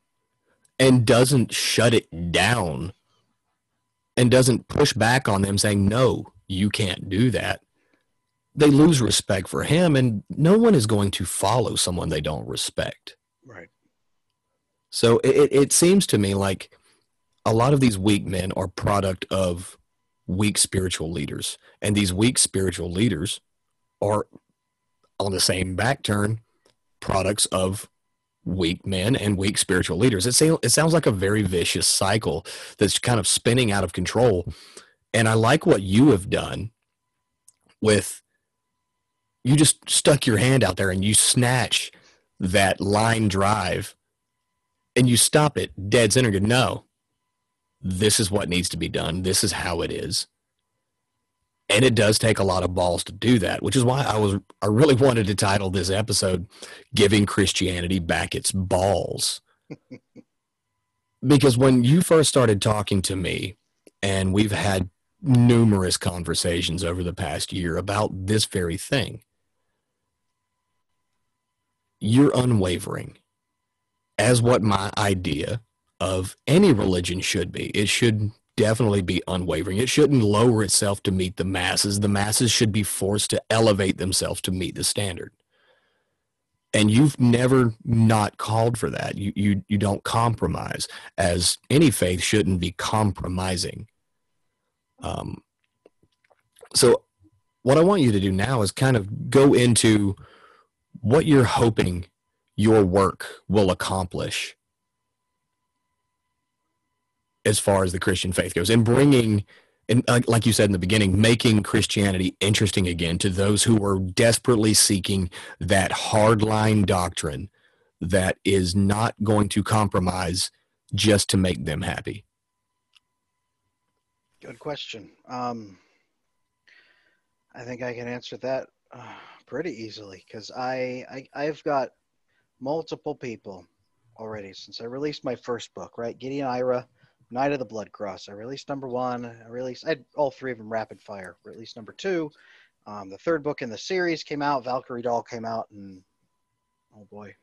and doesn't shut it down and doesn't push back on them saying no you can't do that, they lose respect for him, and no one is going to follow someone they don't respect. Right. So it, it seems to me like a lot of these weak men are product of weak spiritual leaders, and these weak spiritual leaders are on the same back turn products of weak men and weak spiritual leaders. It, it sounds like a very vicious cycle that's kind of spinning out of control and I like what you have done with you just stuck your hand out there and you snatch that line drive and you stop it dead center. No, this is what needs to be done. This is how it is. And it does take a lot of balls to do that, which is why I was I really wanted to title this episode Giving Christianity Back Its Balls. because when you first started talking to me, and we've had numerous conversations over the past year about this very thing, you're unwavering as what my idea of any religion should be. It should definitely be unwavering. It shouldn't lower itself to meet the masses. The masses should be forced to elevate themselves to meet the standard. And you've never not called for that. You you you don't compromise, as any faith shouldn't be compromising. Um, so, what I want you to do now is kind of go into what you're hoping your work will accomplish as far as the Christian faith goes, and bringing and like you said in the beginning, making Christianity interesting again to those who are desperately seeking that hardline doctrine that is not going to compromise just to make them happy. Good question. Um, I think I can answer that uh, pretty easily because I, I I've got multiple people already since I released my first book. Right, Gideon Ira Night of the Blood Cross. I released number one. I released I had all three of them rapid fire. Released number two. Um, the third book in the series came out. Valkyrie Doll came out in oh boy,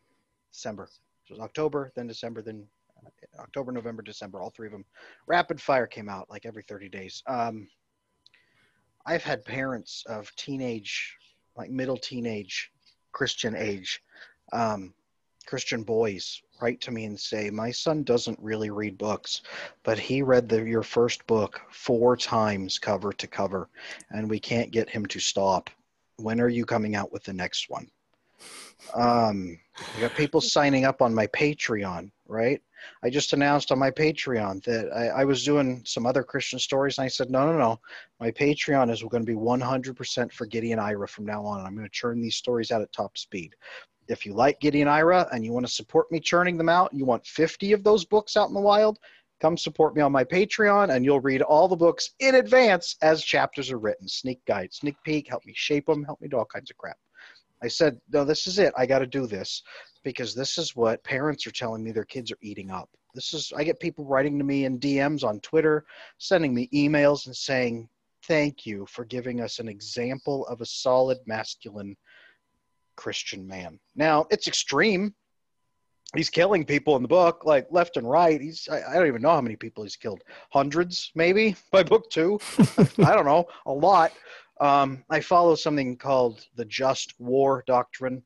December. It was October, then December, then uh, October, November, December. All three of them. Rapid fire came out like every 30 days. Um, I've had parents of teenage, like middle teenage Christian age, um, Christian boys write to me and say, My son doesn't really read books, but he read the, your first book four times cover to cover, and we can't get him to stop. When are you coming out with the next one? Um, I got people signing up on my Patreon, right? I just announced on my Patreon that I, I, was doing some other Christian stories, and I said, no, no, no. My Patreon is going to be 100% for Gideon Ira from now on. I'm going to churn these stories out at top speed if you like Gideon Ira and you want to support me churning them out, you want 50 of those books out in the wild, come support me on my Patreon and you'll read all the books in advance as chapters are written. Sneak guide, sneak peek, help me shape them, help me do all kinds of crap. I said, no, this is it. I got to do this because this is what parents are telling me their kids are eating up. This is, I get people writing to me in DMs on Twitter, sending me emails and saying, thank you for giving us an example of a solid masculine Christian man. Now, it's extreme. He's killing people in the book, like left and right. He's, I, I don't even know how many people he's killed. Hundreds, maybe, by book two. I don't know, a lot. Um, I follow something called the just war doctrine.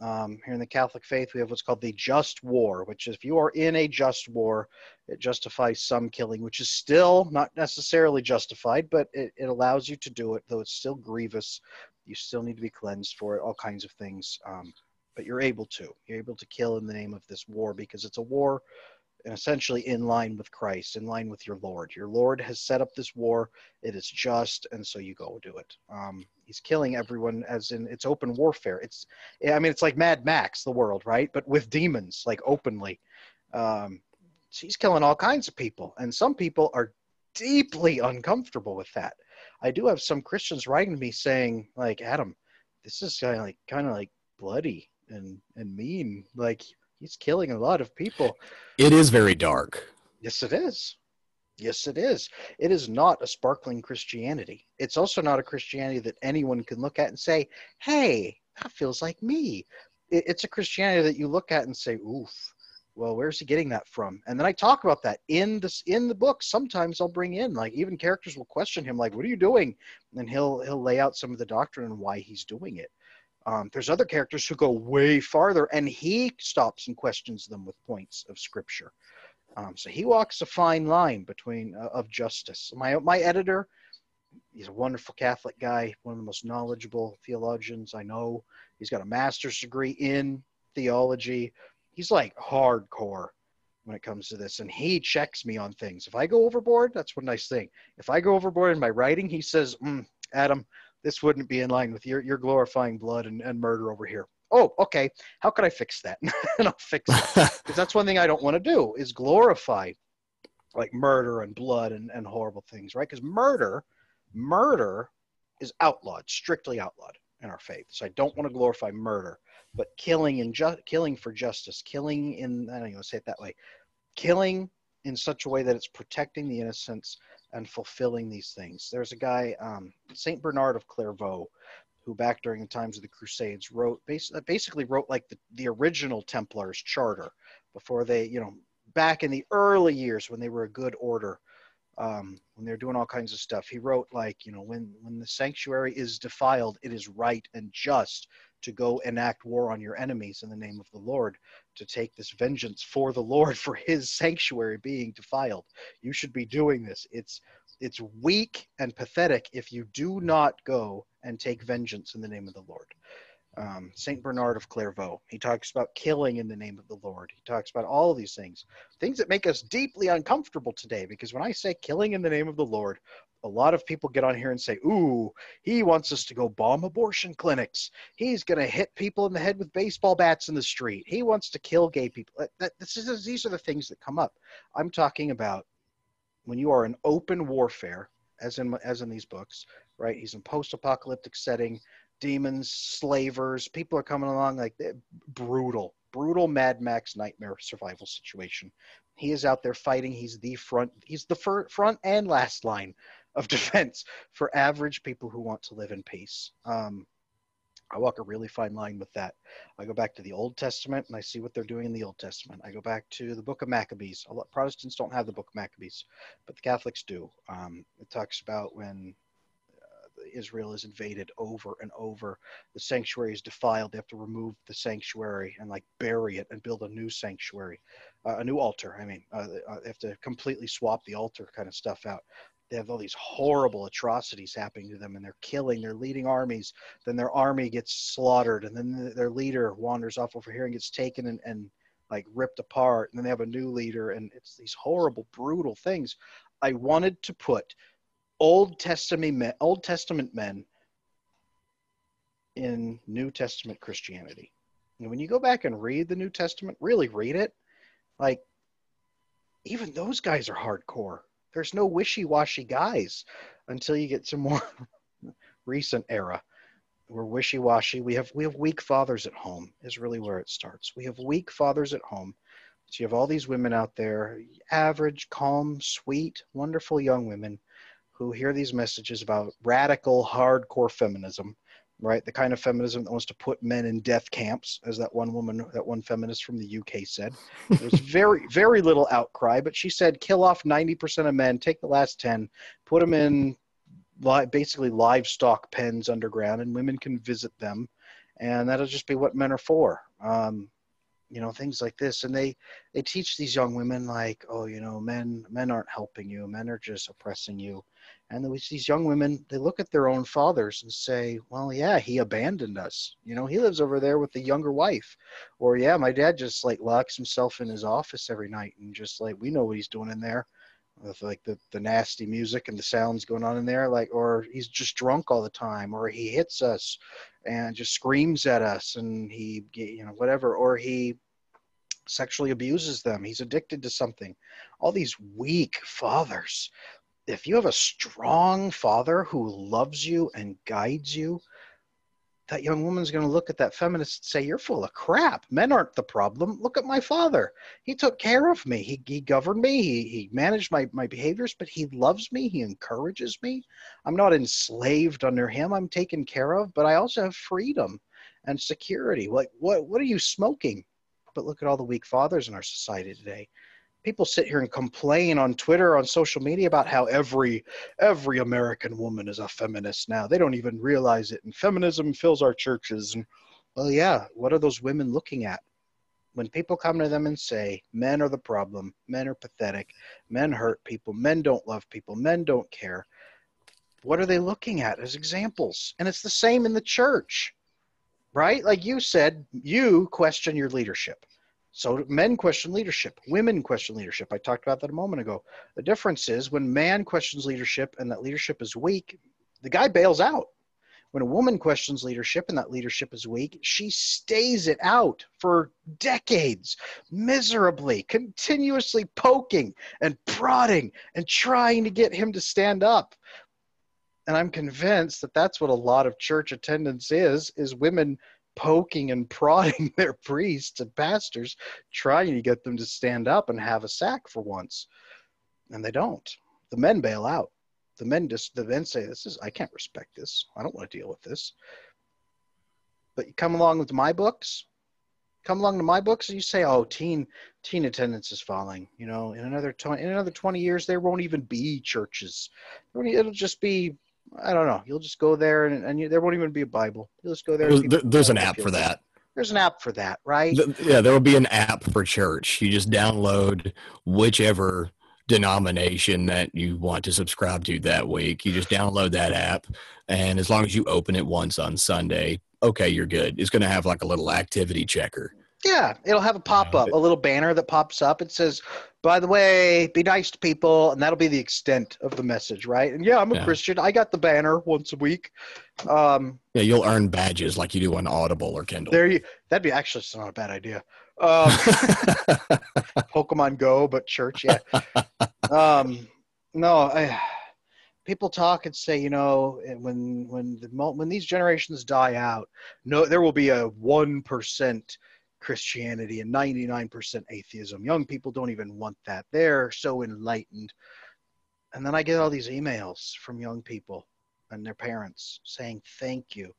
Um, here in the Catholic faith, we have what's called the just war, which is if you are in a just war, it justifies some killing, which is still not necessarily justified, but it, it allows you to do it, though it's still grievous. You still need to be cleansed for it, all kinds of things. Um, but you're able to. You're able to kill in the name of this war because it's a war and essentially in line with Christ, in line with your Lord. Your Lord has set up this war. It is just, and so you go do it. Um, he's killing everyone as in it's open warfare. It's, I mean, it's like Mad Max, the world, right? But with demons, like openly. Um, so he's killing all kinds of people, and some people are deeply uncomfortable with that. I do have some Christians writing to me saying, like, Adam, this is kind of like kind of like bloody and and mean. Like he's killing a lot of people. It is very dark. Yes, it is. Yes, it is. It is not a sparkling Christianity. It's also not a Christianity that anyone can look at and say, "Hey, that feels like me." It's a Christianity that you look at and say, "Oof." Well where's he getting that from? And then i talk about that in this in the book. Sometimes i'll bring in like even characters will question him like what are you doing? And he'll he'll lay out some of the doctrine and why he's doing it. Um, there's other characters who go way farther and he stops and questions them with points of scripture. Um, so he walks a fine line between uh, of justice. My my editor he's a wonderful catholic guy one of the most knowledgeable theologians i know. He's got a master's degree in theology he's like hardcore when it comes to this and he checks me on things. If i go overboard that's one nice thing. If i go overboard in my writing he says mm, adam this wouldn't be in line with your, your glorifying blood and, and murder over here. Oh okay. How could i fix that? And i'll fix it. Because that's one thing i don't want to do is glorify like murder and blood and, and horrible things, right? Because murder, murder is outlawed, strictly outlawed in our faith. So I don't want to glorify murder, but killing and ju- killing for justice, killing in I don't even say it that way, killing in such a way that it's protecting the innocents and fulfilling these things. There's a guy, um, Saint Bernard of Clairvaux, who back during the times of the Crusades wrote basically wrote like the, the original Templars charter before they, you know, back in the early years when they were a good order, um, when they're doing all kinds of stuff. He wrote like, you know, when when the sanctuary is defiled, it is right and just to go enact war on your enemies in the name of the Lord, to take this vengeance for the Lord for his sanctuary being defiled. You should be doing this. It's it's weak and pathetic if you do not go and take vengeance in the name of the Lord um, Saint Bernard of Clairvaux. He talks about killing in the name of the Lord. He talks about all of these things, things that make us deeply uncomfortable today. Because when I say killing in the name of the Lord, a lot of people get on here and say, "Ooh, he wants us to go bomb abortion clinics. He's going to hit people in the head with baseball bats in the street. He wants to kill gay people." That, that, this is, these are the things that come up. I'm talking about when you are in open warfare, as in as in these books, right? He's in post-apocalyptic setting demons, slavers, people are coming along like brutal, brutal Mad Max nightmare survival situation. He is out there fighting. He's the front. He's the fir- front and last line of defense for average people who want to live in peace. Um, I walk a really fine line with that. I go back to the Old Testament and I see what they're doing in the Old Testament. I go back to the Book of Maccabees. A lot, Protestants don't have the Book of Maccabees, but the Catholics do. Um, it talks about when Israel is invaded over and over. The sanctuary is defiled. They have to remove the sanctuary and like bury it and build a new sanctuary, uh, a new altar. I mean, uh, uh, they have to completely swap the altar kind of stuff out. They have all these horrible atrocities happening to them, and they're killing. They're leading armies. Then their army gets slaughtered, and then their leader wanders off over here and gets taken and, and like ripped apart. And then they have a new leader, and it's these horrible, brutal things. I wanted to put Old Testament men, Old Testament men in New Testament Christianity. And when you go back and read the New Testament, really read it, like even those guys are hardcore. There's no wishy-washy guys until you get to more recent era. We're wishy-washy. We have we have weak fathers at home is really where it starts. We have weak fathers at home. So you have all these women out there, average, calm, sweet, wonderful young women who hear these messages about radical, hardcore feminism, right? The kind of feminism that wants to put men in death camps, as that one woman, that one feminist from the UK said. There's very, very little outcry, but she said, kill off 90% of men, take the last 10, put them in li- basically livestock pens underground, and women can visit them. And that'll just be what men are for. Um, you know things like this and they they teach these young women like oh you know men men aren't helping you men are just oppressing you and these young women they look at their own fathers and say well yeah he abandoned us. You know he lives over there with the younger wife. Or yeah my dad just like locks himself in his office every night and just like we know what he's doing in there with like the, the nasty music and the sounds going on in there like or he's just drunk all the time or he hits us and just screams at us and he you know whatever or he sexually abuses them. He's addicted to something. All these weak fathers if you have a strong father who loves you and guides you, that young woman's going to look at that feminist and say, You're full of crap. Men aren't the problem. Look at my father. He took care of me. He, he governed me. He, he managed my, my behaviors, but he loves me. He encourages me. I'm not enslaved under him. I'm taken care of, but I also have freedom and security. Like, what, what are you smoking? But look at all the weak fathers in our society today people sit here and complain on Twitter, on social media about how every every American woman is a feminist now. They don't even realize it. And feminism fills our churches. And well, yeah, what are those women looking at? When people come to them and say, men are the problem, men are pathetic, men hurt people, men don't love people, men don't care, what are they looking at as examples? And it's the same in the church, right? Like you said, you question your leadership so men question leadership, women question leadership. I talked about that a moment ago. The difference is when man questions leadership and that leadership is weak, the guy bails out. When a woman questions leadership and that leadership is weak, she stays it out for decades, miserably, continuously poking and prodding and trying to get him to stand up. And I'm convinced that that's what a lot of church attendance is, is women poking and prodding their priests and pastors, trying to get them to stand up and have a sack for once. And they don't. The men bail out the men just the men say this is I can't respect this. I don't want to deal with this. But you come along with my books, come along to my books, and you say, "Oh, teen teen attendance is falling." You know, in another twenty in another twenty years, there won't even be churches. It'll just be I don't know. You'll just go there, and, and you, there won't even be a Bible. You'll just go there. There's, there's an app for that. There's an app for that, right? The, yeah, there will be an app for church. You just download whichever denomination that you want to subscribe to that week. You just download that app, and as long as you open it once on Sunday, okay, you're good. It's going to have like a little activity checker. Yeah, it'll have a pop up, a little banner that pops up. It says, "By the way, be nice to people," and that'll be the extent of the message, right? And yeah, I'm a yeah. Christian. I got the banner once a week. Um, yeah, you'll earn badges like you do on Audible or Kindle. There, you. That'd be actually not a bad idea. Um, Pokemon Go, but church, yeah. Um, no, I, people talk and say, you know, when when the when these generations die out, no, there will be a one percent Christianity and ninety nine percent atheism. Young people don't even want that. They're so enlightened. And then I get all these emails from young people and their parents saying, "Thank you,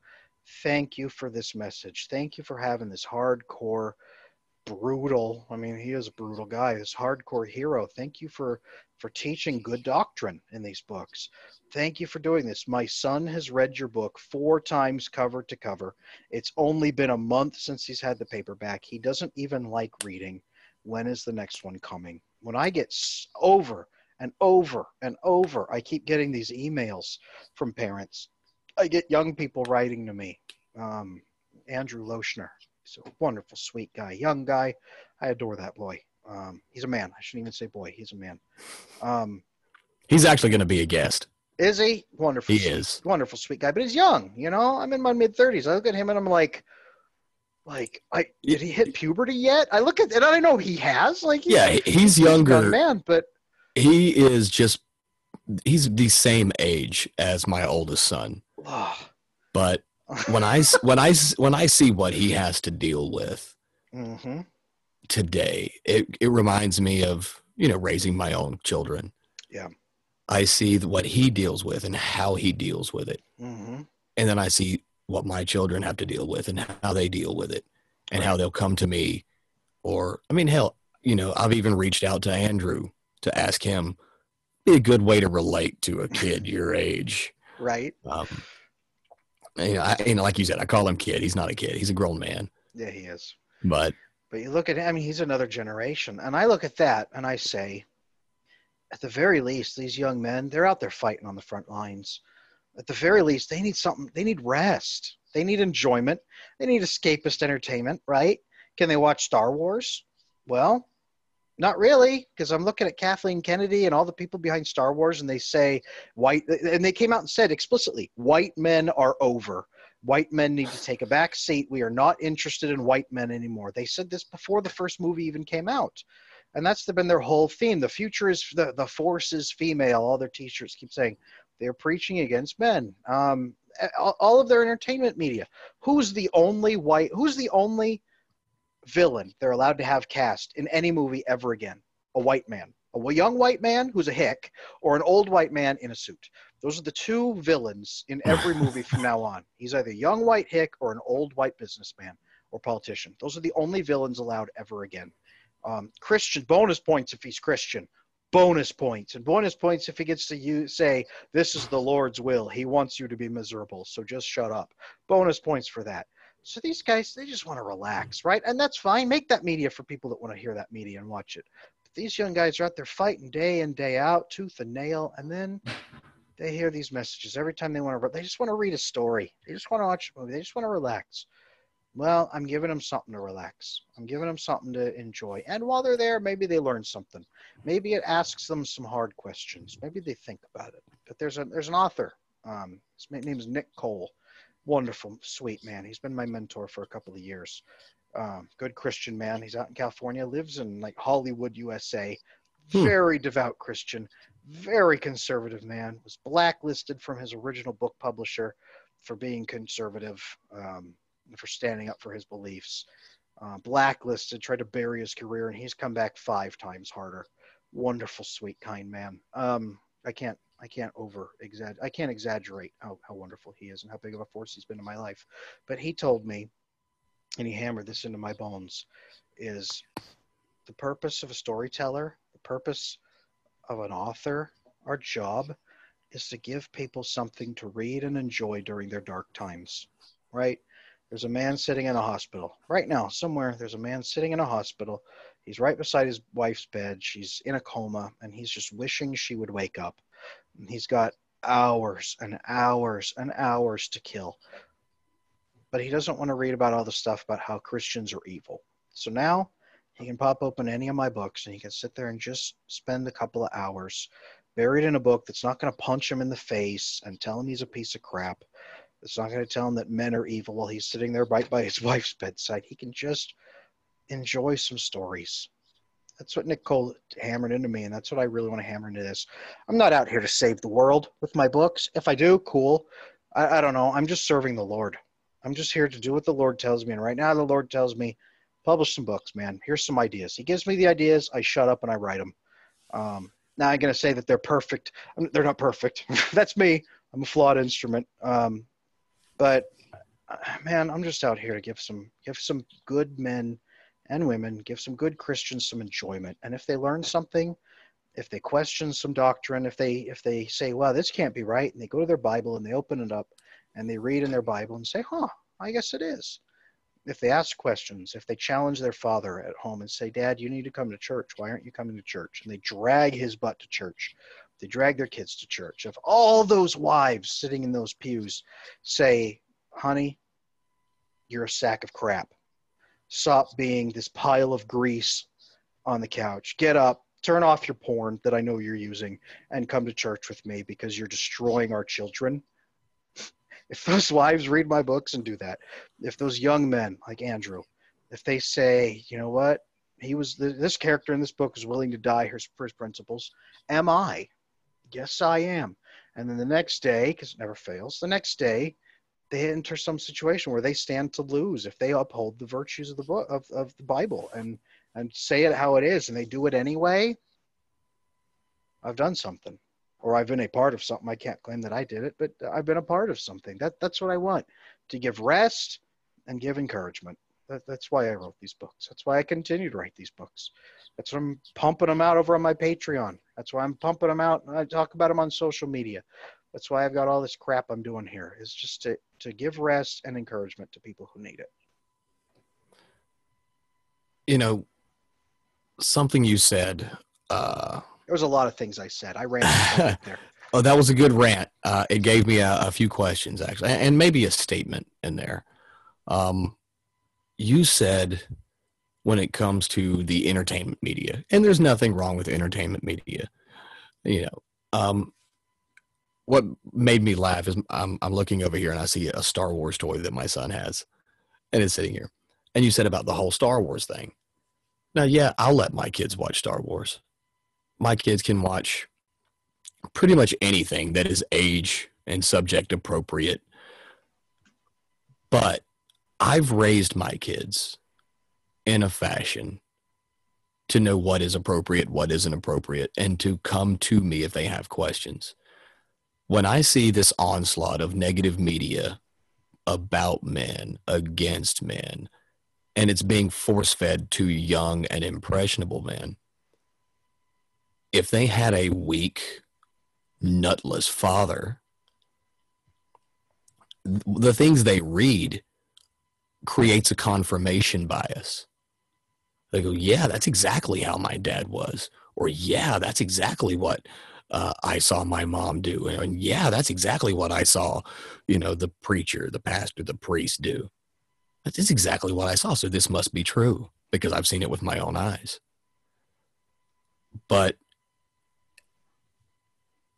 thank you for this message. Thank you for having this hardcore." Brutal. I mean, he is a brutal guy. This hardcore hero. Thank you for for teaching good doctrine in these books. Thank you for doing this. My son has read your book four times cover to cover. It's only been a month since he's had the paperback. He doesn't even like reading. When is the next one coming? When I get over and over and over, I keep getting these emails from parents. I get young people writing to me. Um, Andrew Lochner, He's a wonderful, sweet guy, young guy. I adore that boy. Um, he's a man. I shouldn't even say boy. He's a man. Um, he's actually going to be a guest. Is he wonderful? He sweet, is wonderful, sweet guy. But he's young. You know, I'm in my mid thirties. I look at him and I'm like, like, I did he hit puberty yet? I look at and I know he has. Like, he's, yeah, he's younger, he's man, but he is just he's the same age as my oldest son. but when I when I when I see what he has to deal with mm-hmm. today, it it reminds me of you know raising my own children. Yeah, I see what he deals with and how he deals with it, mm-hmm. and then I see what my children have to deal with and how they deal with it, and right. how they'll come to me, or I mean, hell, you know, I've even reached out to Andrew to ask him be a good way to relate to a kid your age, right? Um, you know, I, you know, like you said, I call him kid. He's not a kid. He's a grown man. Yeah, he is. But but you look at him. I mean, he's another generation, and I look at that and I say, at the very least, these young men, they're out there fighting on the front lines. At the very least, they need something. They need rest. They need enjoyment. They need escapist entertainment, right? Can they watch Star Wars? Well, not really, because I'm looking at Kathleen Kennedy and all the people behind Star Wars, and they say white, and they came out and said explicitly, white men are over. White men need to take a back seat. We are not interested in white men anymore. They said this before the first movie even came out. And that's been their whole theme. The future is the, the force is female. All their t-shirts keep saying they're preaching against men. Um, all of their entertainment media. Who's the only white? Who's the only villain they're allowed to have cast in any movie ever again. A white man. A young white man who's a hick or an old white man in a suit. Those are the two villains in every movie from now on. He's either a young white hick or an old white businessman or politician. Those are the only villains allowed ever again. Um, christian bonus points if he's christian. Bonus points. And bonus points if he gets to use, say this is the lord's will. He wants you to be miserable. So just shut up. Bonus points for that so these guys, they just want to relax, right? And that's fine. Make that media for people that want to hear that media and watch it. But these young guys are out there fighting day in, day out, tooth and nail, and then they hear these messages every time they want to. They just want to read a story. They just want to watch a movie. They just want to relax. Well, I'm giving them something to relax. I'm giving them something to enjoy. And while they're there, maybe they learn something. Maybe it asks them some hard questions. Maybe they think about it. But there's a there's an author Um, his name is Nick Cole. Wonderful, sweet man. He's been my mentor for a couple of years. Um, good Christian man. He's out in California, lives in like Hollywood, USA. Hmm. Very devout Christian, very conservative man. Was blacklisted from his original book publisher for being conservative, um, for standing up for his beliefs. Uh, blacklisted, tried to bury his career, and he's come back five times harder. Wonderful, sweet, kind man. Um, I can't, I can't over exaggerate. I can't exaggerate how, how wonderful he is and how big of a force he's been in my life. But he told me, and he hammered this into my bones, is the purpose of a storyteller, the purpose of an author, our job is to give people something to read and enjoy during their dark times, right? There's a man sitting in a hospital right now, somewhere. There's a man sitting in a hospital. He's right beside his wife's bed. She's in a coma, and he's just wishing she would wake up. And he's got hours and hours and hours to kill. But he doesn't want to read about all the stuff about how Christians are evil. So now he can pop open any of my books and he can sit there and just spend a couple of hours buried in a book that's not going to punch him in the face and tell him he's a piece of crap. It's not going to tell him that men are evil while he's sitting there right by his wife's bedside. He can just enjoy some stories. That's what Nick Cole hammered into me, and that's what I really want to hammer into this. I'm not out here to save the world with my books. If I do, cool. I, I don't know. I'm just serving the Lord. I'm just here to do what the Lord tells me. And right now, the Lord tells me, publish some books, man. Here's some ideas. He gives me the ideas. I shut up and I write them. Um, now I'm going to say that they're perfect. They're not perfect. That's me. I'm a flawed instrument. Um, but uh, man, I'm just out here to give some give some good men and women, give some good Christians some enjoyment. And if they learn something, if they question some doctrine, if they if they say, "Well, this can't be right," and they go to their Bible and they open it up and they read in their Bible and say, "Huh, I guess it is." if they ask questions, if they challenge their father at home and say, Dad, you need to come to church. Why aren't you coming to church? And they drag his butt to church. They drag their kids to church. If all those wives sitting in those pews say, Honey, you're a sack of crap. Stop being this pile of grease on the couch. Get up, turn off your porn that I know you're using, and come to church with me because you're destroying our children if those wives read my books and do that, if those young men like Andrew, if they say, you know what, he was this character in this book is willing to die for his principles, am I? Yes, I am. And then the next day, because it never fails, the next day they enter some situation where they stand to lose if they uphold the virtues of the book of, of the Bible and and say it how it is, and they do it anyway. I've done something or I've been a part of something. I can't claim that I did it, but I've been a part of something. That that's what I want to give rest and give encouragement. That, that's why I wrote these books. That's why I continue to write these books. That's why I'm pumping them out over on my Patreon. That's why I'm pumping them out. I talk about them on social media. That's why I've got all this crap I'm doing here. Is just to to give rest and encouragement to people who need it. You know, something you said. Uh there was a lot of things I said. I ran there. oh, that was a good rant. Uh, it gave me a, a, few questions actually, and maybe a statement in there. Um, you said when it comes to the entertainment media, and there's nothing wrong with entertainment media. You know, um, what made me laugh is I'm, I'm looking over here and I see a Star Wars toy that my son has, and it's sitting here. And you said about the whole Star Wars thing. Now, yeah, I'll let my kids watch Star Wars my kids can watch pretty much anything that is age and subject appropriate. But I've raised my kids in a fashion to know what is appropriate, what isn't appropriate, and to come to me if they have questions. When I see this onslaught of negative media about men, against men, and it's being force fed to young and impressionable men, if they had a weak, nutless father, the things they read creates a confirmation bias. They go, yeah, that's exactly how my dad was. Or, yeah, that's exactly what uh, I saw my mom do. And yeah, that's exactly what I saw, you know, the preacher, the pastor, the priest do. That's exactly what I saw. So this must be true because I've seen it with my own eyes. But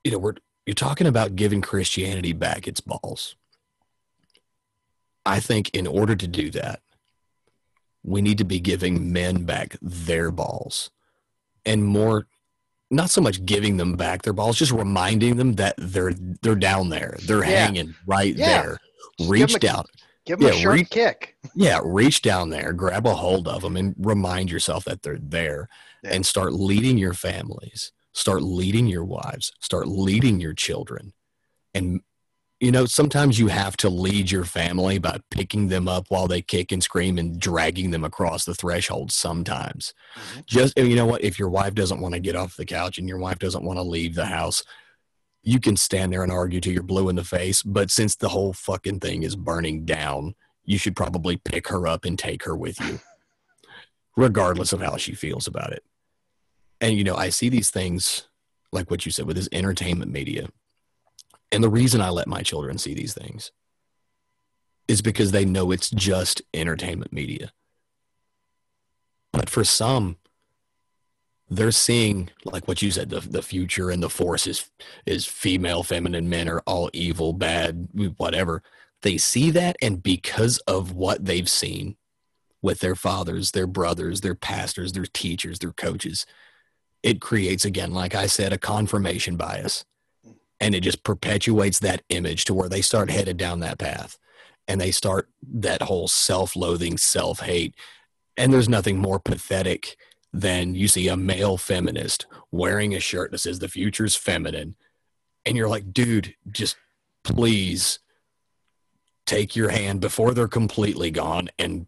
you know, we're you're talking about giving Christianity back its balls. I think in order to do that, we need to be giving men back their balls and more not so much giving them back their balls, just reminding them that they're they're down there. They're yeah. hanging right yeah. there. Reach give down. give them yeah, a sharp reach, kick. Yeah, reach down there, grab a hold of them, and remind yourself that they're there, and start leading your families. Start leading your wives. Start leading your children, and you know, sometimes you have to lead your family by picking them up while they kick and scream and dragging them across the threshold sometimes. Mm-hmm. Just, you know what? If your wife doesn't want to get off the couch and your wife doesn't want to leave the house, you can stand there and argue till you're blue in the face. But since the whole fucking thing is burning down, you should probably pick her up and take her with you, regardless of how she feels about it. And, you know, I see these things like what you said with this entertainment media and the reason I let my children see these things is because they know it's just entertainment media. But for some, they're seeing like what you said, the the future and the force is is female, feminine, men are all evil, bad, whatever. They see that, and because of what they've seen with their fathers, their brothers, their pastors, their teachers, their coaches, it creates again, like I said, a confirmation bias and it just perpetuates that image to where they start headed down that path and they start that whole self-loathing self-hate and there's nothing more pathetic than you see a male feminist wearing a shirt that says the future's feminine and you're like dude just please take your hand before they're completely gone and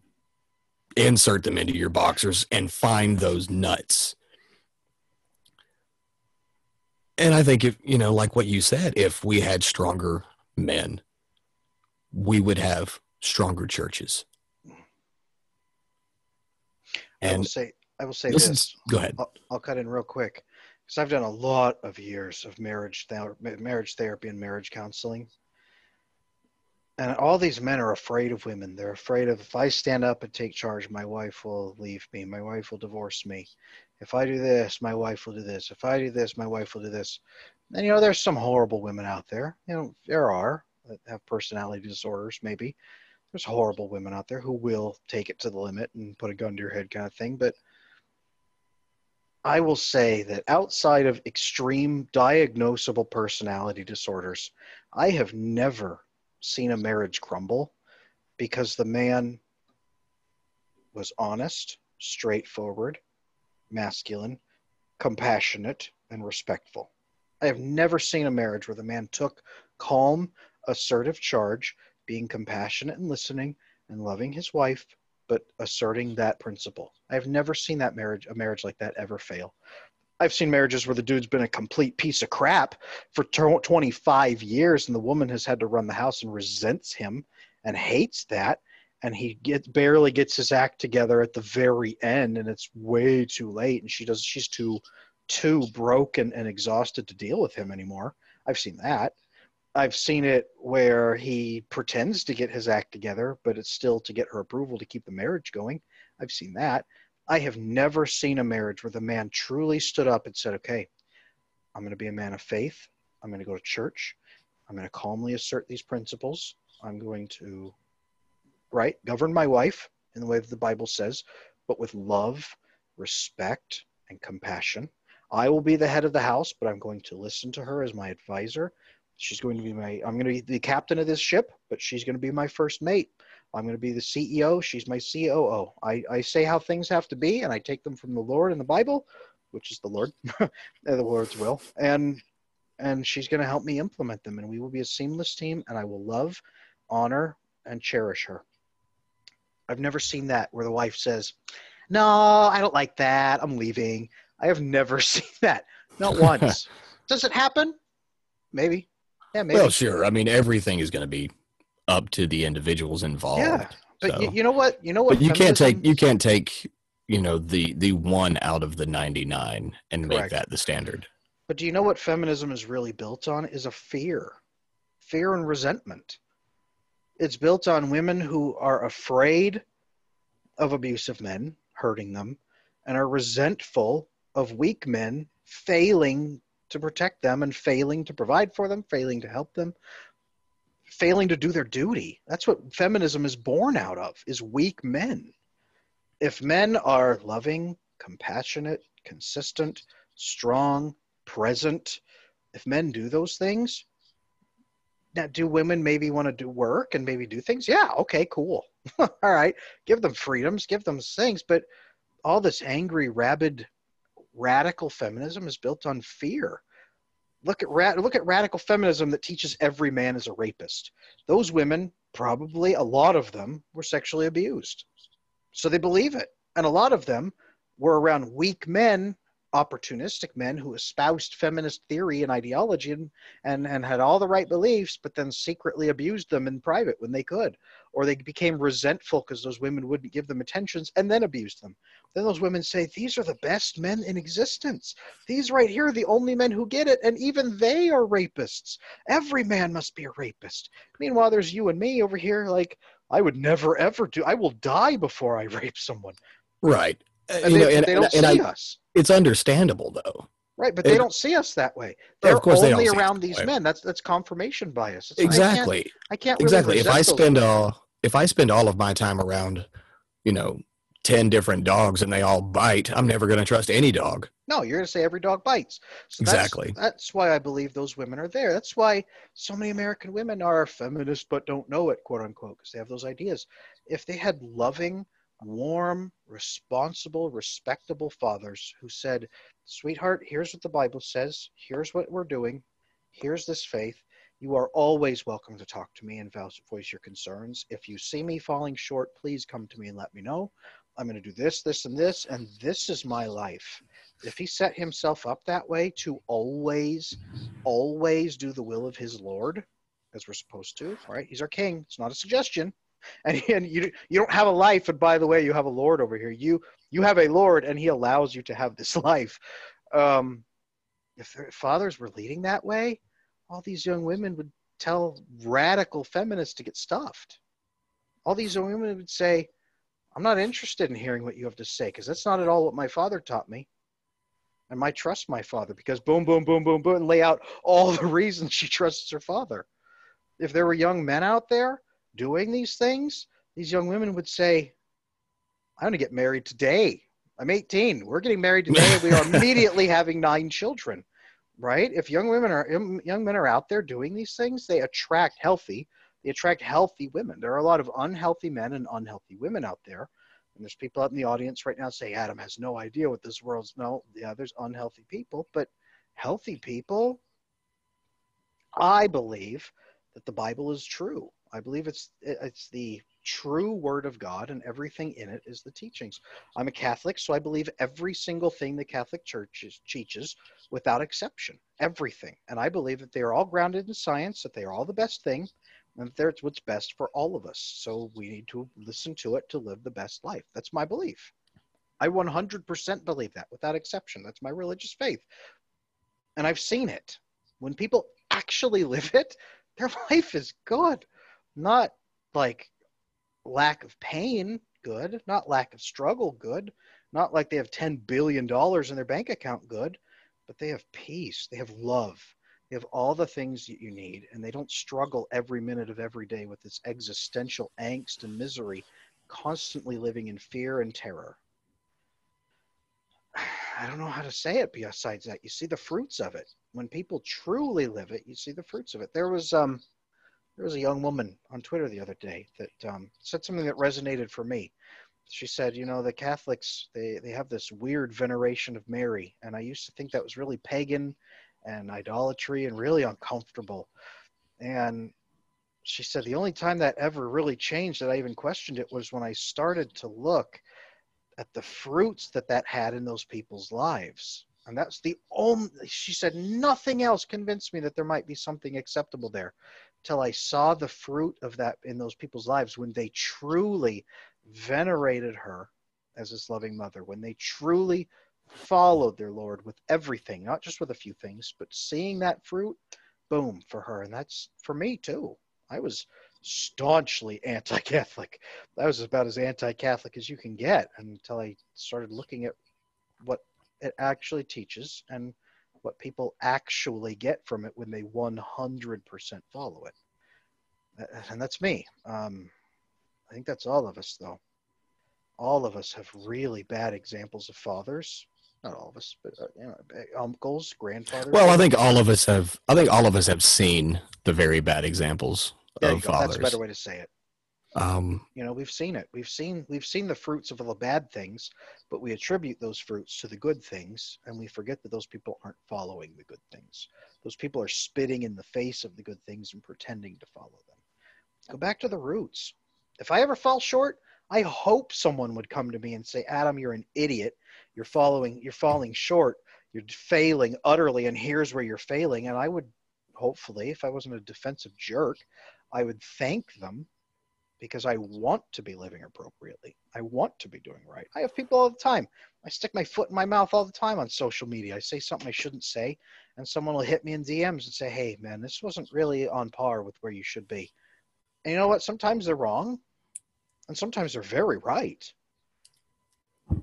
insert them into your boxers and find those nuts and I think if, you know, like what you said, if we had stronger men, we would have stronger churches. And I will say, I will say this. this. go ahead. I'll, I'll, cut in real quick because I've done a lot of years of marriage, marriage therapy and marriage counseling. And all these men are afraid of women. They're afraid of if I stand up and take charge, my wife will leave me. My wife will divorce me if I do this, my wife will do this. If I do this, my wife will do this. And you know, there's some horrible women out there. You know, there are that have personality disorders, maybe. There's horrible women out there who will take it to the limit and put a gun to your head kind of thing. But I will say that outside of extreme diagnosable personality disorders, I have never seen a marriage crumble because the man was honest, straightforward, masculine, compassionate, and respectful. I have never seen a marriage where the man took calm, assertive charge, being compassionate and listening and loving his wife, but asserting that principle. I have never seen that marriage, a marriage like that, ever fail. I've seen marriages where the dude's been a complete piece of crap for 25 years and the woman has had to run the house and resents him and hates that and he gets barely gets his act together at the very end and it's way too late and she does she's too too broken and exhausted to deal with him anymore. I've seen that. I've seen it where he pretends to get his act together but it's still to get her approval to keep the marriage going. I've seen that. I have never seen a marriage where the man truly stood up and said okay i'm going to be a man of faith. I'm going to go to church. I'm going to calmly assert these principles. I'm going to right? Govern my wife in the way that the Bible says, but with love, respect, and compassion. I will be the head of the house, but I'm going to listen to her as my advisor. She's going to be my, I'm going to be the captain of this ship, but she's going to be my first mate. I'm going to be the CEO. She's my COO. I, I say how things have to be, and I take them from the Lord and the Bible, which is the Lord, the Lord's will, and and she's going to help me implement them, and we will be a seamless team. And I will love, honor, and cherish her. I've never seen that where the wife says, "No, I don't like that. I'm leaving." I have never seen that. Not once. Does it happen? Maybe. Yeah, maybe. Well, sure. I mean, everything is going to be up to the individuals involved. Yeah, but so. you, you, know what? You know what? But you can't take you can't take you know the the one out of the ninety nine and Correct. make that the standard. But do you know what feminism is really built on? Is a fear, fear and resentment. It's built on women who are afraid of abusive men hurting them and are resentful of weak men failing to protect them and failing to provide for them, failing to help them, failing to do their duty. That's what feminism is born out of, is weak men. If men are loving, compassionate, consistent, strong, present, if men do those things, now do women maybe want to do work and maybe do things? Yeah, okay, cool. all right. Give them freedoms, give them things, but all this angry, rabid, radical feminism is built on fear. Look at ra- look at radical feminism that teaches every man is a rapist. Those women, probably a lot of them, were sexually abused, so they believe it, and a lot of them were around weak men opportunistic men who espoused feminist theory and ideology and, and, and had all the right beliefs, but then secretly abused them in private when they could. Or they became resentful because those women wouldn't give them attentions and then abused them. Then those women say, These are the best men in existence. These right here are the only men who get it, and even they are rapists. Every man must be a rapist. Meanwhile, there's you and me over here, like, I would never ever do, I will die before I rape someone. Right. Uh, and, they, know, and, they, don't and, see I, us. It's understandable though. Right, but they don't see us that way. They're of course only they around these way. men. That's that's confirmation bias. It's, exactly. I can't, I can't really exactly. If I spend all if I spend all of my time around, you know, ten different dogs and they all bite, I'm never going to trust any dog. No, you're going to say every dog bites. So exactly. That's, that's why I believe those women are there. That's why so many American women are feminists but don't know it, quote unquote, because they have those ideas. If they had loving, warm, responsible, respectable fathers who said, Sweetheart, here's what the Bible says. Here's what we're doing. Here's this faith. You are always welcome to talk to me and voice your concerns. If you see me falling short, please come to me and let me know. I'm going to do this, this, and this, and this is my life. If he set himself up that way to always, always do the will of his Lord, as we're supposed to, right? He's our king. It's not a suggestion and, and you you don't have a life and by the way you have a lord over here. You you have a lord and he allows you to have this life. Um, if fathers were leading that way all these young women would tell radical feminists to get stuffed. All these young women would say i'm not interested in hearing what you have to say because that's not at all what my father taught me. And my trust my father because boom boom boom boom boom and lay out all the reasons she trusts her father. If there were young men out there doing these things, these young women would say, I'm going to get married today. I'm 18. We're getting married today. we are immediately having nine children, right? If young women are young men are out there doing these things, they attract healthy. They attract healthy women. There are a lot of unhealthy men and unhealthy women out there. And there's people out in the audience right now say Adam has no idea what this world's no. Yeah, there's unhealthy people, but healthy people. I believe that the Bible is true. I believe it's it's the true word of God and everything in it is the teachings. I'm a Catholic, so I believe every single thing the Catholic Church teaches without exception. Everything. And I believe that they are all grounded in science, that they are all the best thing, and that that's what's best for all of us. So we need to listen to it to live the best life. That's my belief. I 100% believe that without exception. That's my religious faith. And I've seen it. When people actually live it, their life is good not like lack of pain good, not lack of struggle good, not like they have 10 billion dollars in their bank account good, but they have peace, they have love. They have all the things that you need, and they don't struggle every minute of every day with this existential angst and misery, constantly living in fear and terror. I don't know how to say it besides that. You see the fruits of it. When people truly live it, you see the fruits of it. There was um there was a young woman on Twitter the other day that um, said something that resonated for me. She said, "You know, the Catholics they they have this weird veneration of Mary, and I used to think that was really pagan and idolatry and really uncomfortable." And she said the only time that ever really changed that I even questioned it was when I started to look at the fruits that that had in those people's lives. And that's the only, she said, nothing else convinced me that there might be something acceptable there till I saw the fruit of that in those people's lives when they truly venerated her as his loving mother, when they truly followed their Lord with everything, not just with a few things, but seeing that fruit, boom, for her. And that's for me too. I was staunchly anti Catholic. I was about as anti Catholic as you can get until I started looking at what it actually teaches and what people actually get from it when they 100% follow it. And that's me. Um, I think that's all of us, though. All of us have really bad examples of fathers. Not all of us, but uh, you know, uncles, grandfathers. Well, I think all of us have. I think all of us have seen the very bad examples of fathers. That's a better way to say it. Um, you know, we've seen it. We've seen we've seen the fruits of the bad things, but we attribute those fruits to the good things, and we forget that those people aren't following the good things. Those people are spitting in the face of the good things and pretending to follow them. Go back to the roots. If I ever fall short, I hope someone would come to me and say, "Adam, you're an idiot. You're following. You're falling short. You're failing utterly, and here's where you're failing." And I would, hopefully, if I wasn't a defensive jerk, I would thank them because I want to be living appropriately. I want to be doing right. I have people all the time. I stick my foot in my mouth all the time on social media. I say something I shouldn't say, and someone will hit me in DMs and say, hey, man, this wasn't really on par with where you should be. And you know what? Sometimes they're wrong, and sometimes they're very right.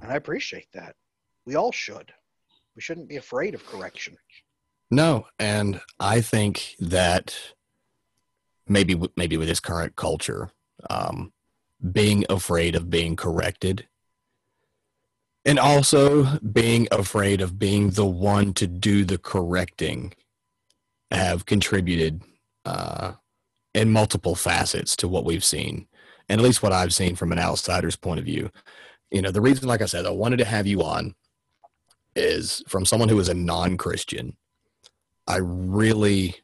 And I appreciate that. We all should. We shouldn't be afraid of correction. No, and I think that maybe maybe with this current culture, um, being afraid of being corrected. And also being afraid of being the one to do the correcting have contributed uh, in multiple facets to what we've seen and at least what i've seen from an outsider's point of view. You know the reason like i said i wanted to have you on is from someone who is a non-christian. I really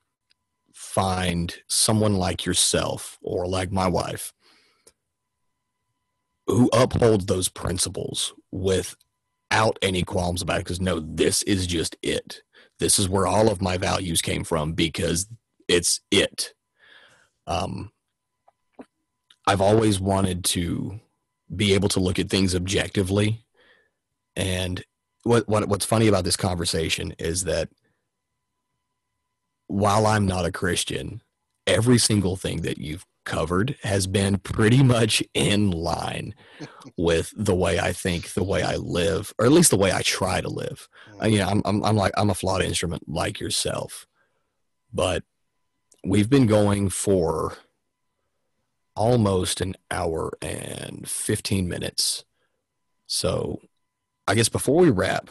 find someone like yourself or like my wife who upholds those principles without any qualms about it because no this is just it. This is where all of my values came from because it's it. Um i've always wanted to be able to look at things objectively. And what, what what's funny about this conversation is that while I'm not a Christian, every single thing that you've covered has been pretty much in line with the way I think, the way I live, or at least the way I try to live. Uh, you know, I'm, I'm, I'm like, I'm a flawed instrument like yourself, but we've been going for almost an hour and 15 minutes. So I guess before we wrap,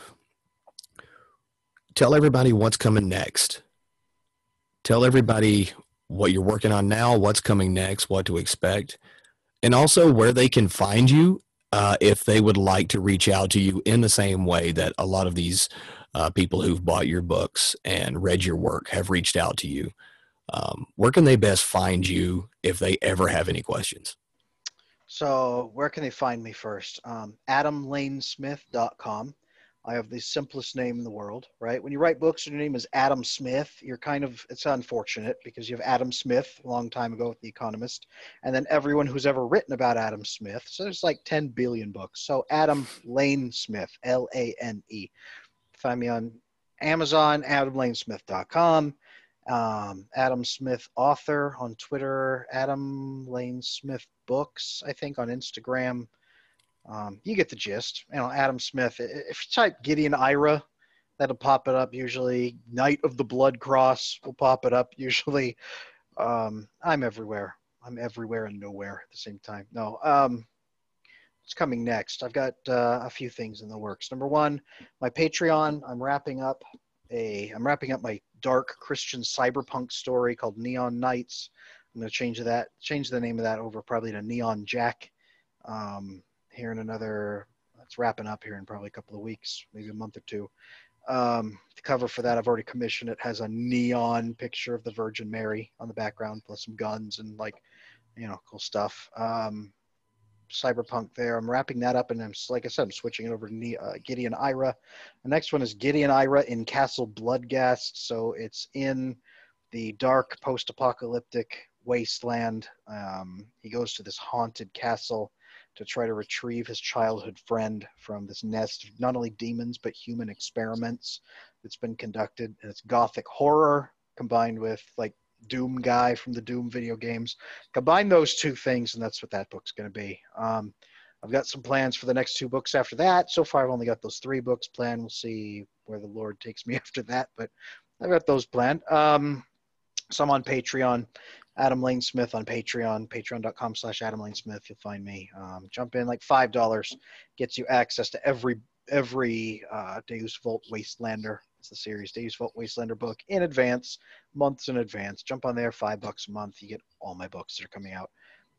tell everybody what's coming next tell everybody what you're working on now, what's coming next, what to expect, and also where they can find you uh, if they would like to reach out to you in the same way that a lot of these uh, people who've bought your books and read your work have reached out to you. Um, where can they best find you if they ever have any questions? So, where can they find me first? Um, AdamLaneSmith.com. I have the simplest name in the world, right? When you write books and your name is Adam Smith, you're kind of, it's unfortunate because you have Adam Smith a long time ago with The Economist, and then everyone who's ever written about Adam Smith. So there's like 10 billion books. So Adam Lane Smith, L A N E. Find me on Amazon, adamlanesmith.com. Um, Adam Smith author on Twitter, Adam Lane Smith books, I think on Instagram. Um, you get the gist. You know, Adam Smith. If you type Gideon Ira, that'll pop it up usually. Knight of the Blood Cross will pop it up usually. Um, I'm everywhere. I'm everywhere and nowhere at the same time. No. Um, what's coming next? I've got uh, a few things in the works. Number one, my Patreon. I'm wrapping up a. I'm wrapping up my dark Christian cyberpunk story called Neon Knights. I'm going to change that. Change the name of that over probably to Neon Jack. Um, here in another. It's wrapping up here in probably a couple of weeks, maybe a month or two. Um, the cover for that I've already commissioned. It has a neon picture of the Virgin Mary on the background, plus some guns and like, you know, cool stuff. Um, cyberpunk there. I'm wrapping that up, and I'm like I said, I'm switching it over to uh, Gideon Ira. The next one is Gideon Ira in Castle Bloodghast. So it's in the dark post-apocalyptic wasteland. Um, he goes to this haunted castle to try to retrieve his childhood friend from this nest of not only demons but human experiments that's been conducted. And it's gothic horror combined with like Doom guy from the Doom video games. Combine those two things, and that's what that book's going to be. Um, I've got some plans for the next two books after that. So far, I've only got those three books planned. We'll see where the Lord takes me after that, but I've got those planned. Um, some on Patreon. Adam Lane Smith on Patreon, patreon.com slash Adam Lane Smith. You'll find me. Um, jump in like $5 gets you access to every every uh, Deus Vult Wastelander. It's the series Deus Vult Wastelander book in advance, months in advance. Jump on there, five bucks a month. You get all my books that are coming out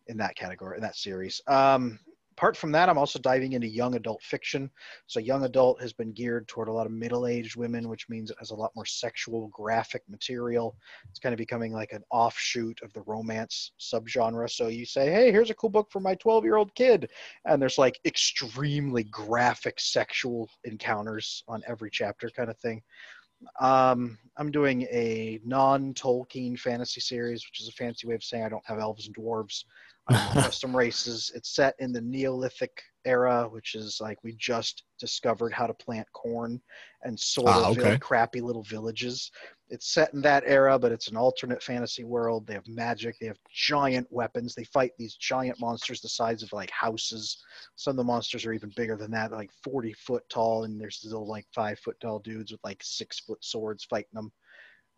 in that category, in that series. Um, apart from that, I'm also diving into young adult fiction. So, young adult has been geared toward a lot of middle aged women, which means it has a lot more sexual, graphic material. It's kind of becoming like an offshoot of the romance subgenre. So, you say, hey, here's a cool book for my 12 year old kid. And there's like extremely graphic sexual encounters on every chapter, kind of thing. Um, I'm doing a non Tolkien fantasy series, which is a fancy way of saying I don't have elves and dwarves custom races. It's set in the Neolithic era, which is like we just discovered how to plant corn and sort ah, of okay. crappy little villages. It's set in that era, but it's an alternate fantasy world. They have magic. They have giant weapons. They fight these giant monsters the size of like houses. Some of the monsters are even bigger than that, like 40 foot tall, and there's still like five foot tall dudes with like six foot swords fighting them.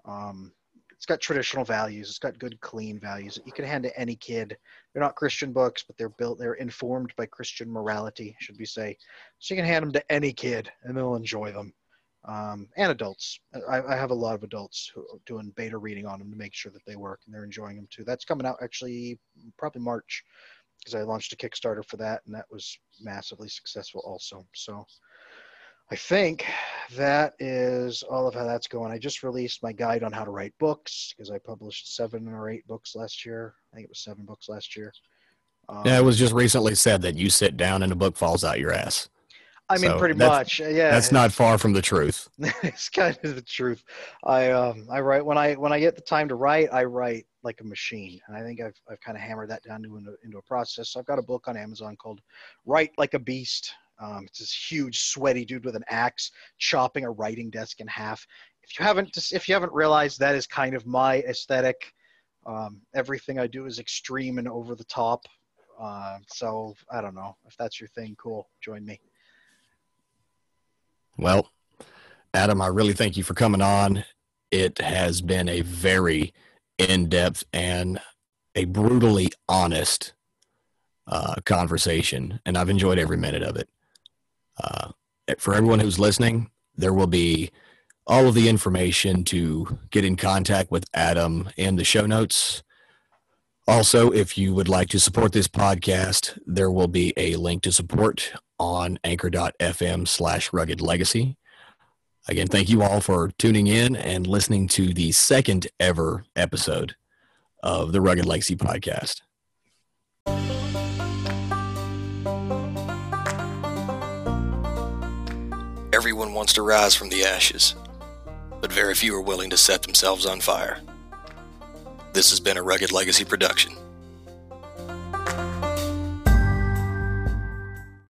Um, it's got traditional values. It's got good, clean values that you can hand to any kid. They're not Christian books, but they're built. They're informed by Christian morality, should we say? So you can hand them to any kid, and they'll enjoy them. Um, and adults. I, I, have a lot of adults who are doing beta reading on them to make sure that they work and they're enjoying them too. That's coming out actually probably March because I launched a Kickstarter for that, and that was massively successful also. So I think that is all of how that's going. I just released my guide on how to write books because I published seven or eight books last year. I think it was seven books last year. Um, yeah, it was just recently said that you sit down and a book falls out your ass. I mean, so pretty much. Yeah, that's not far from the truth. it's kind of the truth. I um, I write when I when I get the time to write, I write like a machine, and I think I've I've kind of hammered that down into into a process. So I've got a book on Amazon called "Write Like a Beast." Um, it's this huge, sweaty dude with an axe chopping a writing desk in half. If you haven't, if you haven't realized, that is kind of my aesthetic. Um, everything I do is extreme and over the top. Uh, so I don't know if that's your thing. Cool, join me. Well, Adam, I really thank you for coming on. It has been a very in-depth and a brutally honest uh, conversation, and I've enjoyed every minute of it. Uh, for everyone who's listening, there will be all of the information to get in contact with Adam in the show notes. Also, if you would like to support this podcast, there will be a link to support on anchor.fm slash rugged legacy. Again, thank you all for tuning in and listening to the second ever episode of the Rugged Legacy podcast. Wants to rise from the ashes, but very few are willing to set themselves on fire. This has been a Rugged Legacy production.